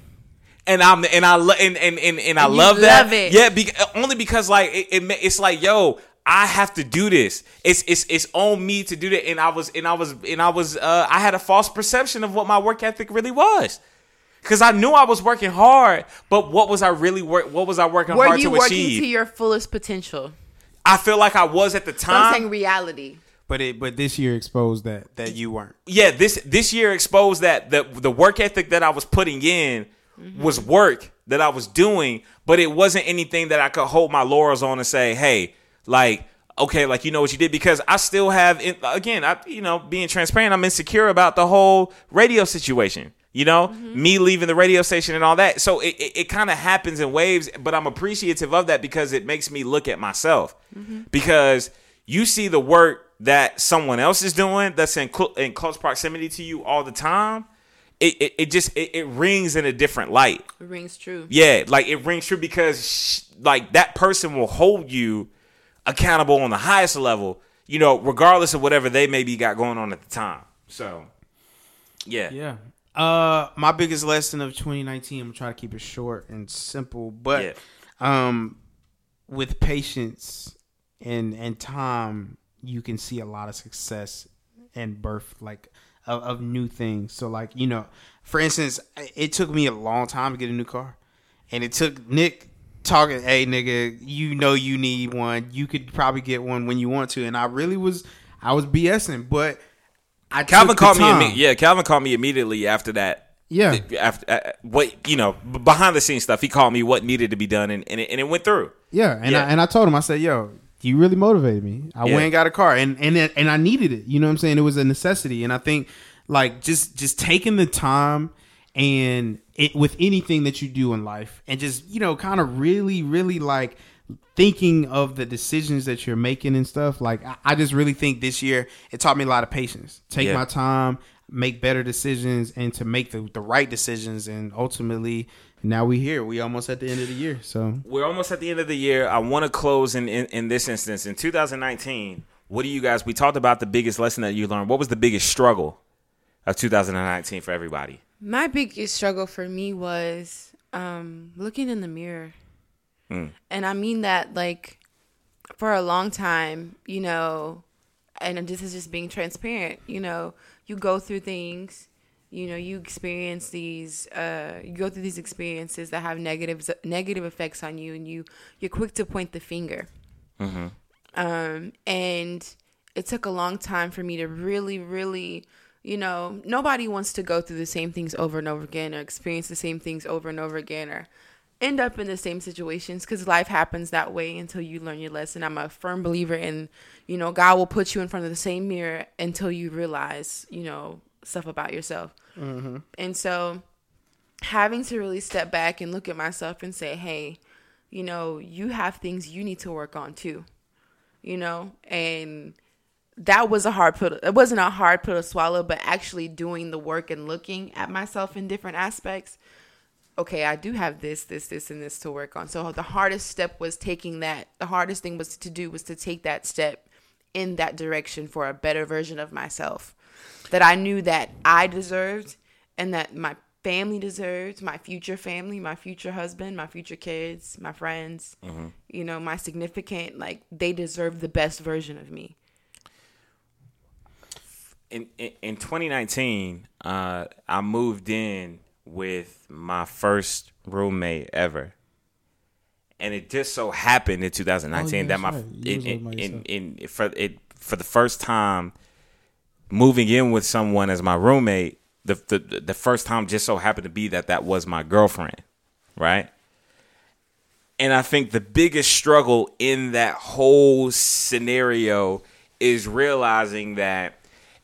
and I'm and I lo- and and and, and I And you love that. love it. Yeah, be, only because like it, it it's like yo, I have to do this. It's it's it's on me to do that. And I was and I was and I was uh, I had a false perception of what my work ethic really was. Cause I knew I was working hard, but what was I really work? What was I working Were hard you to working achieve? to your fullest potential? I feel like I was at the So I'm saying time. reality. But it but this year exposed that that you weren't. yeah, this this year exposed that the the work ethic that I was putting in Mm-hmm. was work that I was doing, but it wasn't anything that I could hold my laurels on and say, "Hey, like okay, like you know what you did." Because I still have, in- again, I you know being transparent, I'm insecure about the whole radio situation. You know, mm-hmm. me leaving the radio station and all that. So it, it, it kind of happens in waves, but I'm appreciative of that because it makes me look at myself. Mm-hmm. Because you see the work that someone else is doing that's in, cl- in close proximity to you all the time. It, it, it just it, it rings in a different light. It rings true. Yeah, like it rings true because sh- like that person will hold you accountable on the highest level, you know, regardless of whatever they maybe got going on at the time. So, yeah. Yeah. Uh, my biggest lesson of 2019. I'm gonna try to keep it short and simple, but Yeah. um, with patience and and time, you can see a lot of success and birth like of, of new things. So like you know, for instance, it took me a long time to get a new car, and it took Nick talking, "Hey nigga, you know you need one. You could probably get one when you want to." And I really was, I was BSing, but I Calvin called me. time. Imme- yeah, Calvin called me immediately after that. Yeah. After uh, what you know, behind the scenes stuff, he called me what needed to be done, and and it, and it went through. Yeah, and Yeah. I and I told him I said, "Yo, you really motivated me. I Yeah. went and got a car, and and it- and I needed it. You know what I'm saying? It was a necessity, and I think like just just taking the time and it with anything that you do in life, and just you know, kind of really, really like thinking of the decisions that you're making and stuff. Like I, I just really think this year it taught me a lot of patience. Take Yeah. my time, make better decisions, and to make the the right decisions, and ultimately. Now we here. We almost at the end of the year. So We're almost at the end of the year. I want to close in, in in this instance in 2019. What do you guys? We talked about the biggest lesson that you learned. What was the biggest struggle of 2019 for everybody? My biggest struggle for me was um, looking in the mirror. Mm. And I mean that like for a long time, you know, and this is just being transparent, you know, you go through things, you know, you experience these uh you go through these experiences that have negative negative effects on you and you you're quick to point the finger. Um, and it took a long time for me to really, really, you know, nobody wants to go through the same things over and over again or experience the same things over and over again or end up in the same situations because life happens that way until you learn your lesson. I'm a firm believer in, you know, God will put you in front of the same mirror until you realize, you know, stuff about yourself. Mm-hmm. And so having to really step back and look at myself and say, hey, you know, you have things you need to work on too you know? And that was a hard pill it wasn't a hard pill to swallow but actually doing the work and looking at myself in different aspects okay i do have this this this and this to work on. So the hardest step was taking that the hardest thing was to do was to take that step in that direction for a better version of myself that i knew that i deserved and that my family deserved my future family my future husband my future kids my friends you know my significant like they deserve the best version of me in in, in 2019, uh, I moved in with my first roommate ever, and it just so happened in 2019 Oh, yeah, that my right. You in, in, by in, yourself. in for it for the first time moving in with someone as my roommate. The, the the first time just so happened to be that that was my girlfriend, right? And I think the biggest struggle in that whole scenario is realizing that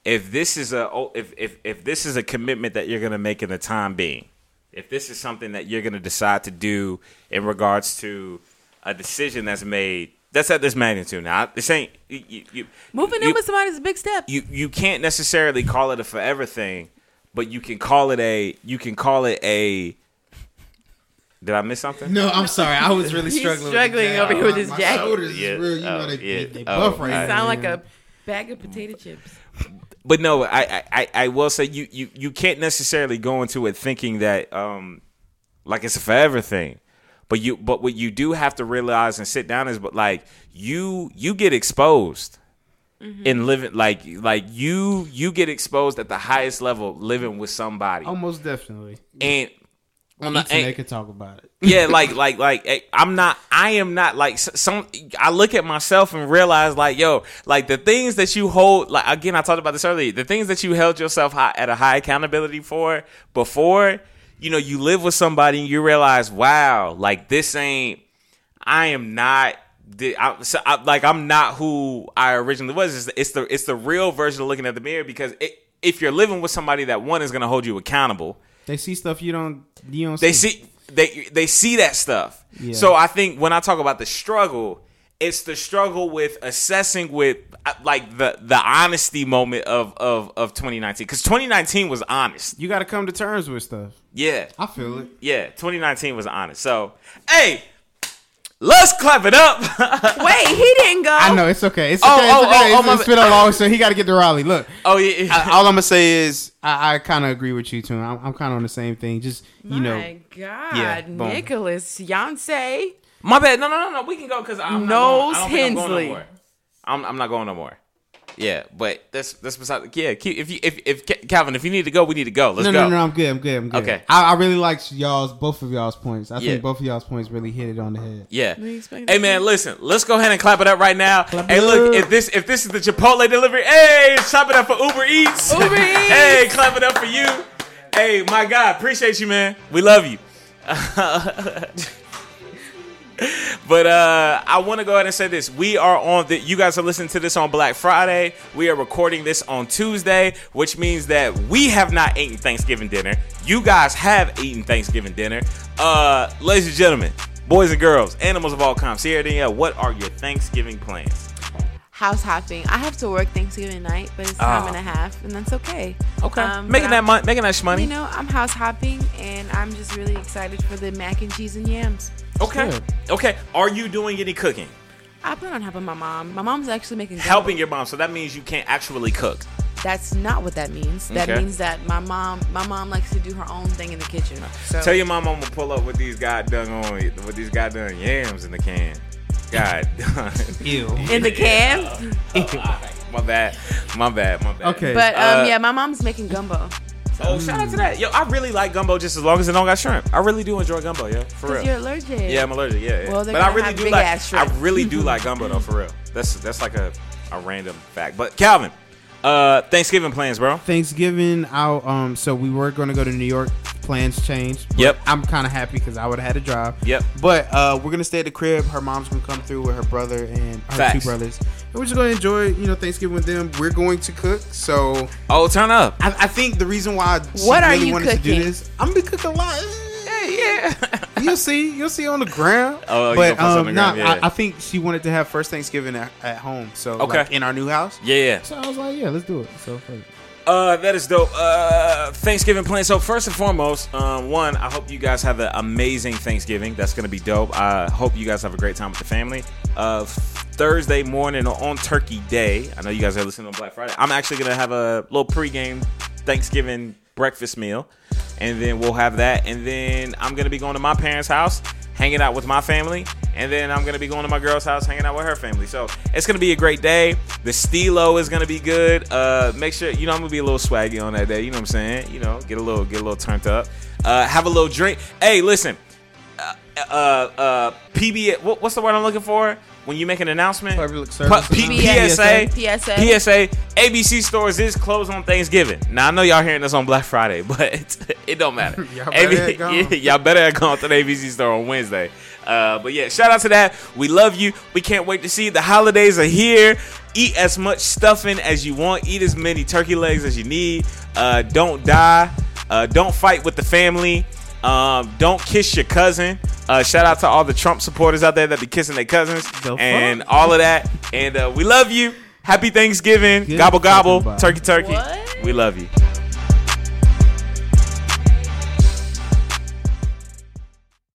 if this is a oh, if if if this is a commitment that you're going to make in the time being, if this is something that you're going to decide to do in regards to a decision that's made that's at this magnitude. Now, this ain't you, you, you moving you, in with somebody is a big step you you can't necessarily call it a forever thing, but you can call it a you can call it a. Did I miss something? No, I'm sorry. I was really <laughs> He's struggling. struggling with over here with his My jacket. shoulders Yeah. is real. You know, Oh, they, yeah. they, they Oh, buff right I- sound like a bag of potato chips but no, I, I- I, I will say you, you, you can't necessarily go into it thinking that um like it's a forever thing. But you but what you do have to realize and sit down is but like you you get exposed in living like like you you get exposed at the highest level living with somebody. Almost definitely. and on the, and and- they could talk about it. yeah, <laughs> like like like eh, I'm not. I am not like s- some. I look at myself and realize like, yo, like the things that you hold. Like again, I talked about this earlier. The things that you held yourself high, at a high accountability for before, you know, you live with somebody and you realize, wow, like this ain't. I am not. the- I, so I, like I'm not who I originally was. It's, it's the it's the real version of looking at the mirror because it, if you're living with somebody that one is going to hold you accountable They see stuff you don't. You don't. They see they they see that stuff. Yeah. So I think when I talk about the struggle, it's the struggle with assessing with uh, like the the honesty moment of of of 2019 because 2019 was honest. You got to come to terms with stuff. Yeah, I feel it. yeah. 2019 was honest. So hey, let's clap it up. <laughs> Wait, he didn't go. I know it's okay. It's Oh, okay. oh, it's okay. oh, oh, it's, my it's been a long, so he got to get to Raleigh. Look, <laughs> oh yeah. I, all I'm gonna say is I, I kind of agree with you too. I'm, I'm kind of on the same thing. Just you know, My God, Yeah, boom. Nicholas Yonsei. My bad. No, no, no, no. We can go because I'm Nose not going, I don't think I'm going Hensley. no more. I'm, I'm not going no more. Yeah, but that's that's beside. Yeah, keep, if you if if Calvin, if you need to go, we need to go. Let's no, go. no, no, I'm good. I'm good. I'm good. Okay. I, I really liked y'all's both of y'all's points. I Yeah. think both of y'all's points really hit it on the head. Yeah. Hey it man, listen. Let's go ahead and clap it up right now. Clap hey, it look. If this if this is the Chipotle delivery, hey, clap it up for Uber Eats. Uber <laughs> Eats. hey, clap it up for you. Hey, my God, appreciate you, man. We love you. <laughs> <laughs> But uh, I want to go ahead and say this: we are on the. You guys are listening to this on Black Friday. We are recording this on Tuesday, which means that we have not eaten Thanksgiving dinner. You guys have eaten Thanksgiving dinner. Uh, ladies and gentlemen, boys and girls, animals of all kinds. Sierra Danielle, what are your Thanksgiving plans? House hopping. I have to work Thanksgiving night, but it's time Ah. and a half, and that's okay. Okay, Um, making that money, making that money. You know, I'm house hopping, and I'm just really excited for the mac and cheese and yams. Okay, Good. okay. Are you doing any cooking? I plan on helping my mom. My mom's actually making gumbo. Helping your mom, so that means you can't actually cook. That's not what that means. That Okay. means that my mom, my mom likes to do her own thing in the kitchen. So Tell your mom I'm gonna pull up with these goddamn on with these goddamn yams in the can. God done. <laughs> Ew. in the can. <laughs> my bad. My bad. My bad. Okay. But um, Uh, yeah, my mom's making gumbo. Oh, shout out to that. Yo, I really like gumbo just as long as it don't got shrimp. I really do enjoy gumbo, yo. For real. you're allergic. Yeah, I'm allergic. Yeah, yeah. Well, they're but I gonna really have do big like. ass I shrimp. really do like gumbo though, for real. That's that's like a, a random fact. But Calvin, uh, Thanksgiving plans, bro. Thanksgiving out. Um. So we were going to go to New York. Plans changed. Yep. I'm kind of happy because I would have had a drive. Yep. But uh, we're gonna stay at the crib. Her mom's gonna come through with her brother and her Facts. two brothers, and we're just gonna enjoy, you know, Thanksgiving with them. We're going to cook, so Oh, turn up. I, I think the reason why she What are really you wanted to do cooking? this, I'm gonna be cooking a lot. Yeah. <laughs> You'll see, you'll see on the ground. Oh, but gonna post on the um, nah, yeah. I, I think she wanted to have first Thanksgiving at, at home, so Okay. like in our new house. yeah, yeah. So I was like, yeah, let's do it. So fuck. Uh, that is dope. Uh, Thanksgiving plan. So first and foremost, um, one, I hope you guys have an amazing Thanksgiving. That's gonna be dope. I hope you guys have a great time with the family. Uh, Thursday morning on Turkey Day. I know you guys are listening on Black Friday. I'm actually gonna have a little pregame Thanksgiving breakfast meal, and then we'll have that. And then I'm gonna be going to my parents' house, hanging out with my family, and then I'm gonna be going to my girl's house, hanging out with her family. So it's gonna be a great day. The stilo is gonna be good. Uh, make sure you know I'm gonna be a little swaggy on that day. You know what I'm saying? You know, get a little get a little turned up. Uh, have a little drink. Hey, listen. Uh, uh, uh. What, what's the word I'm looking for? When you make an announcement, Public service P- announcement. PSA, PSA. PSA, ABC stores is closed on Thanksgiving. Now I know y'all hearing this on Black Friday, <laughs> but it don't matter. <laughs> Y'all better AB have gone. <laughs> yeah, y'all better have gone to the ABC store on Wednesday. Uh, but yeah, shout out to that. We love you. We can't wait to see you. The holidays are here. Eat as much stuffing as you want. Eat as many turkey legs as you need. Uh, don't die. Uh, don't fight with the family. Um, don't kiss your cousin. Uh, shout out to all the Trump supporters out there that be kissing their cousins The and fuck? all of that. And uh, we love you. Happy Thanksgiving. Good gobble gobble. Turkey turkey. What? We love you.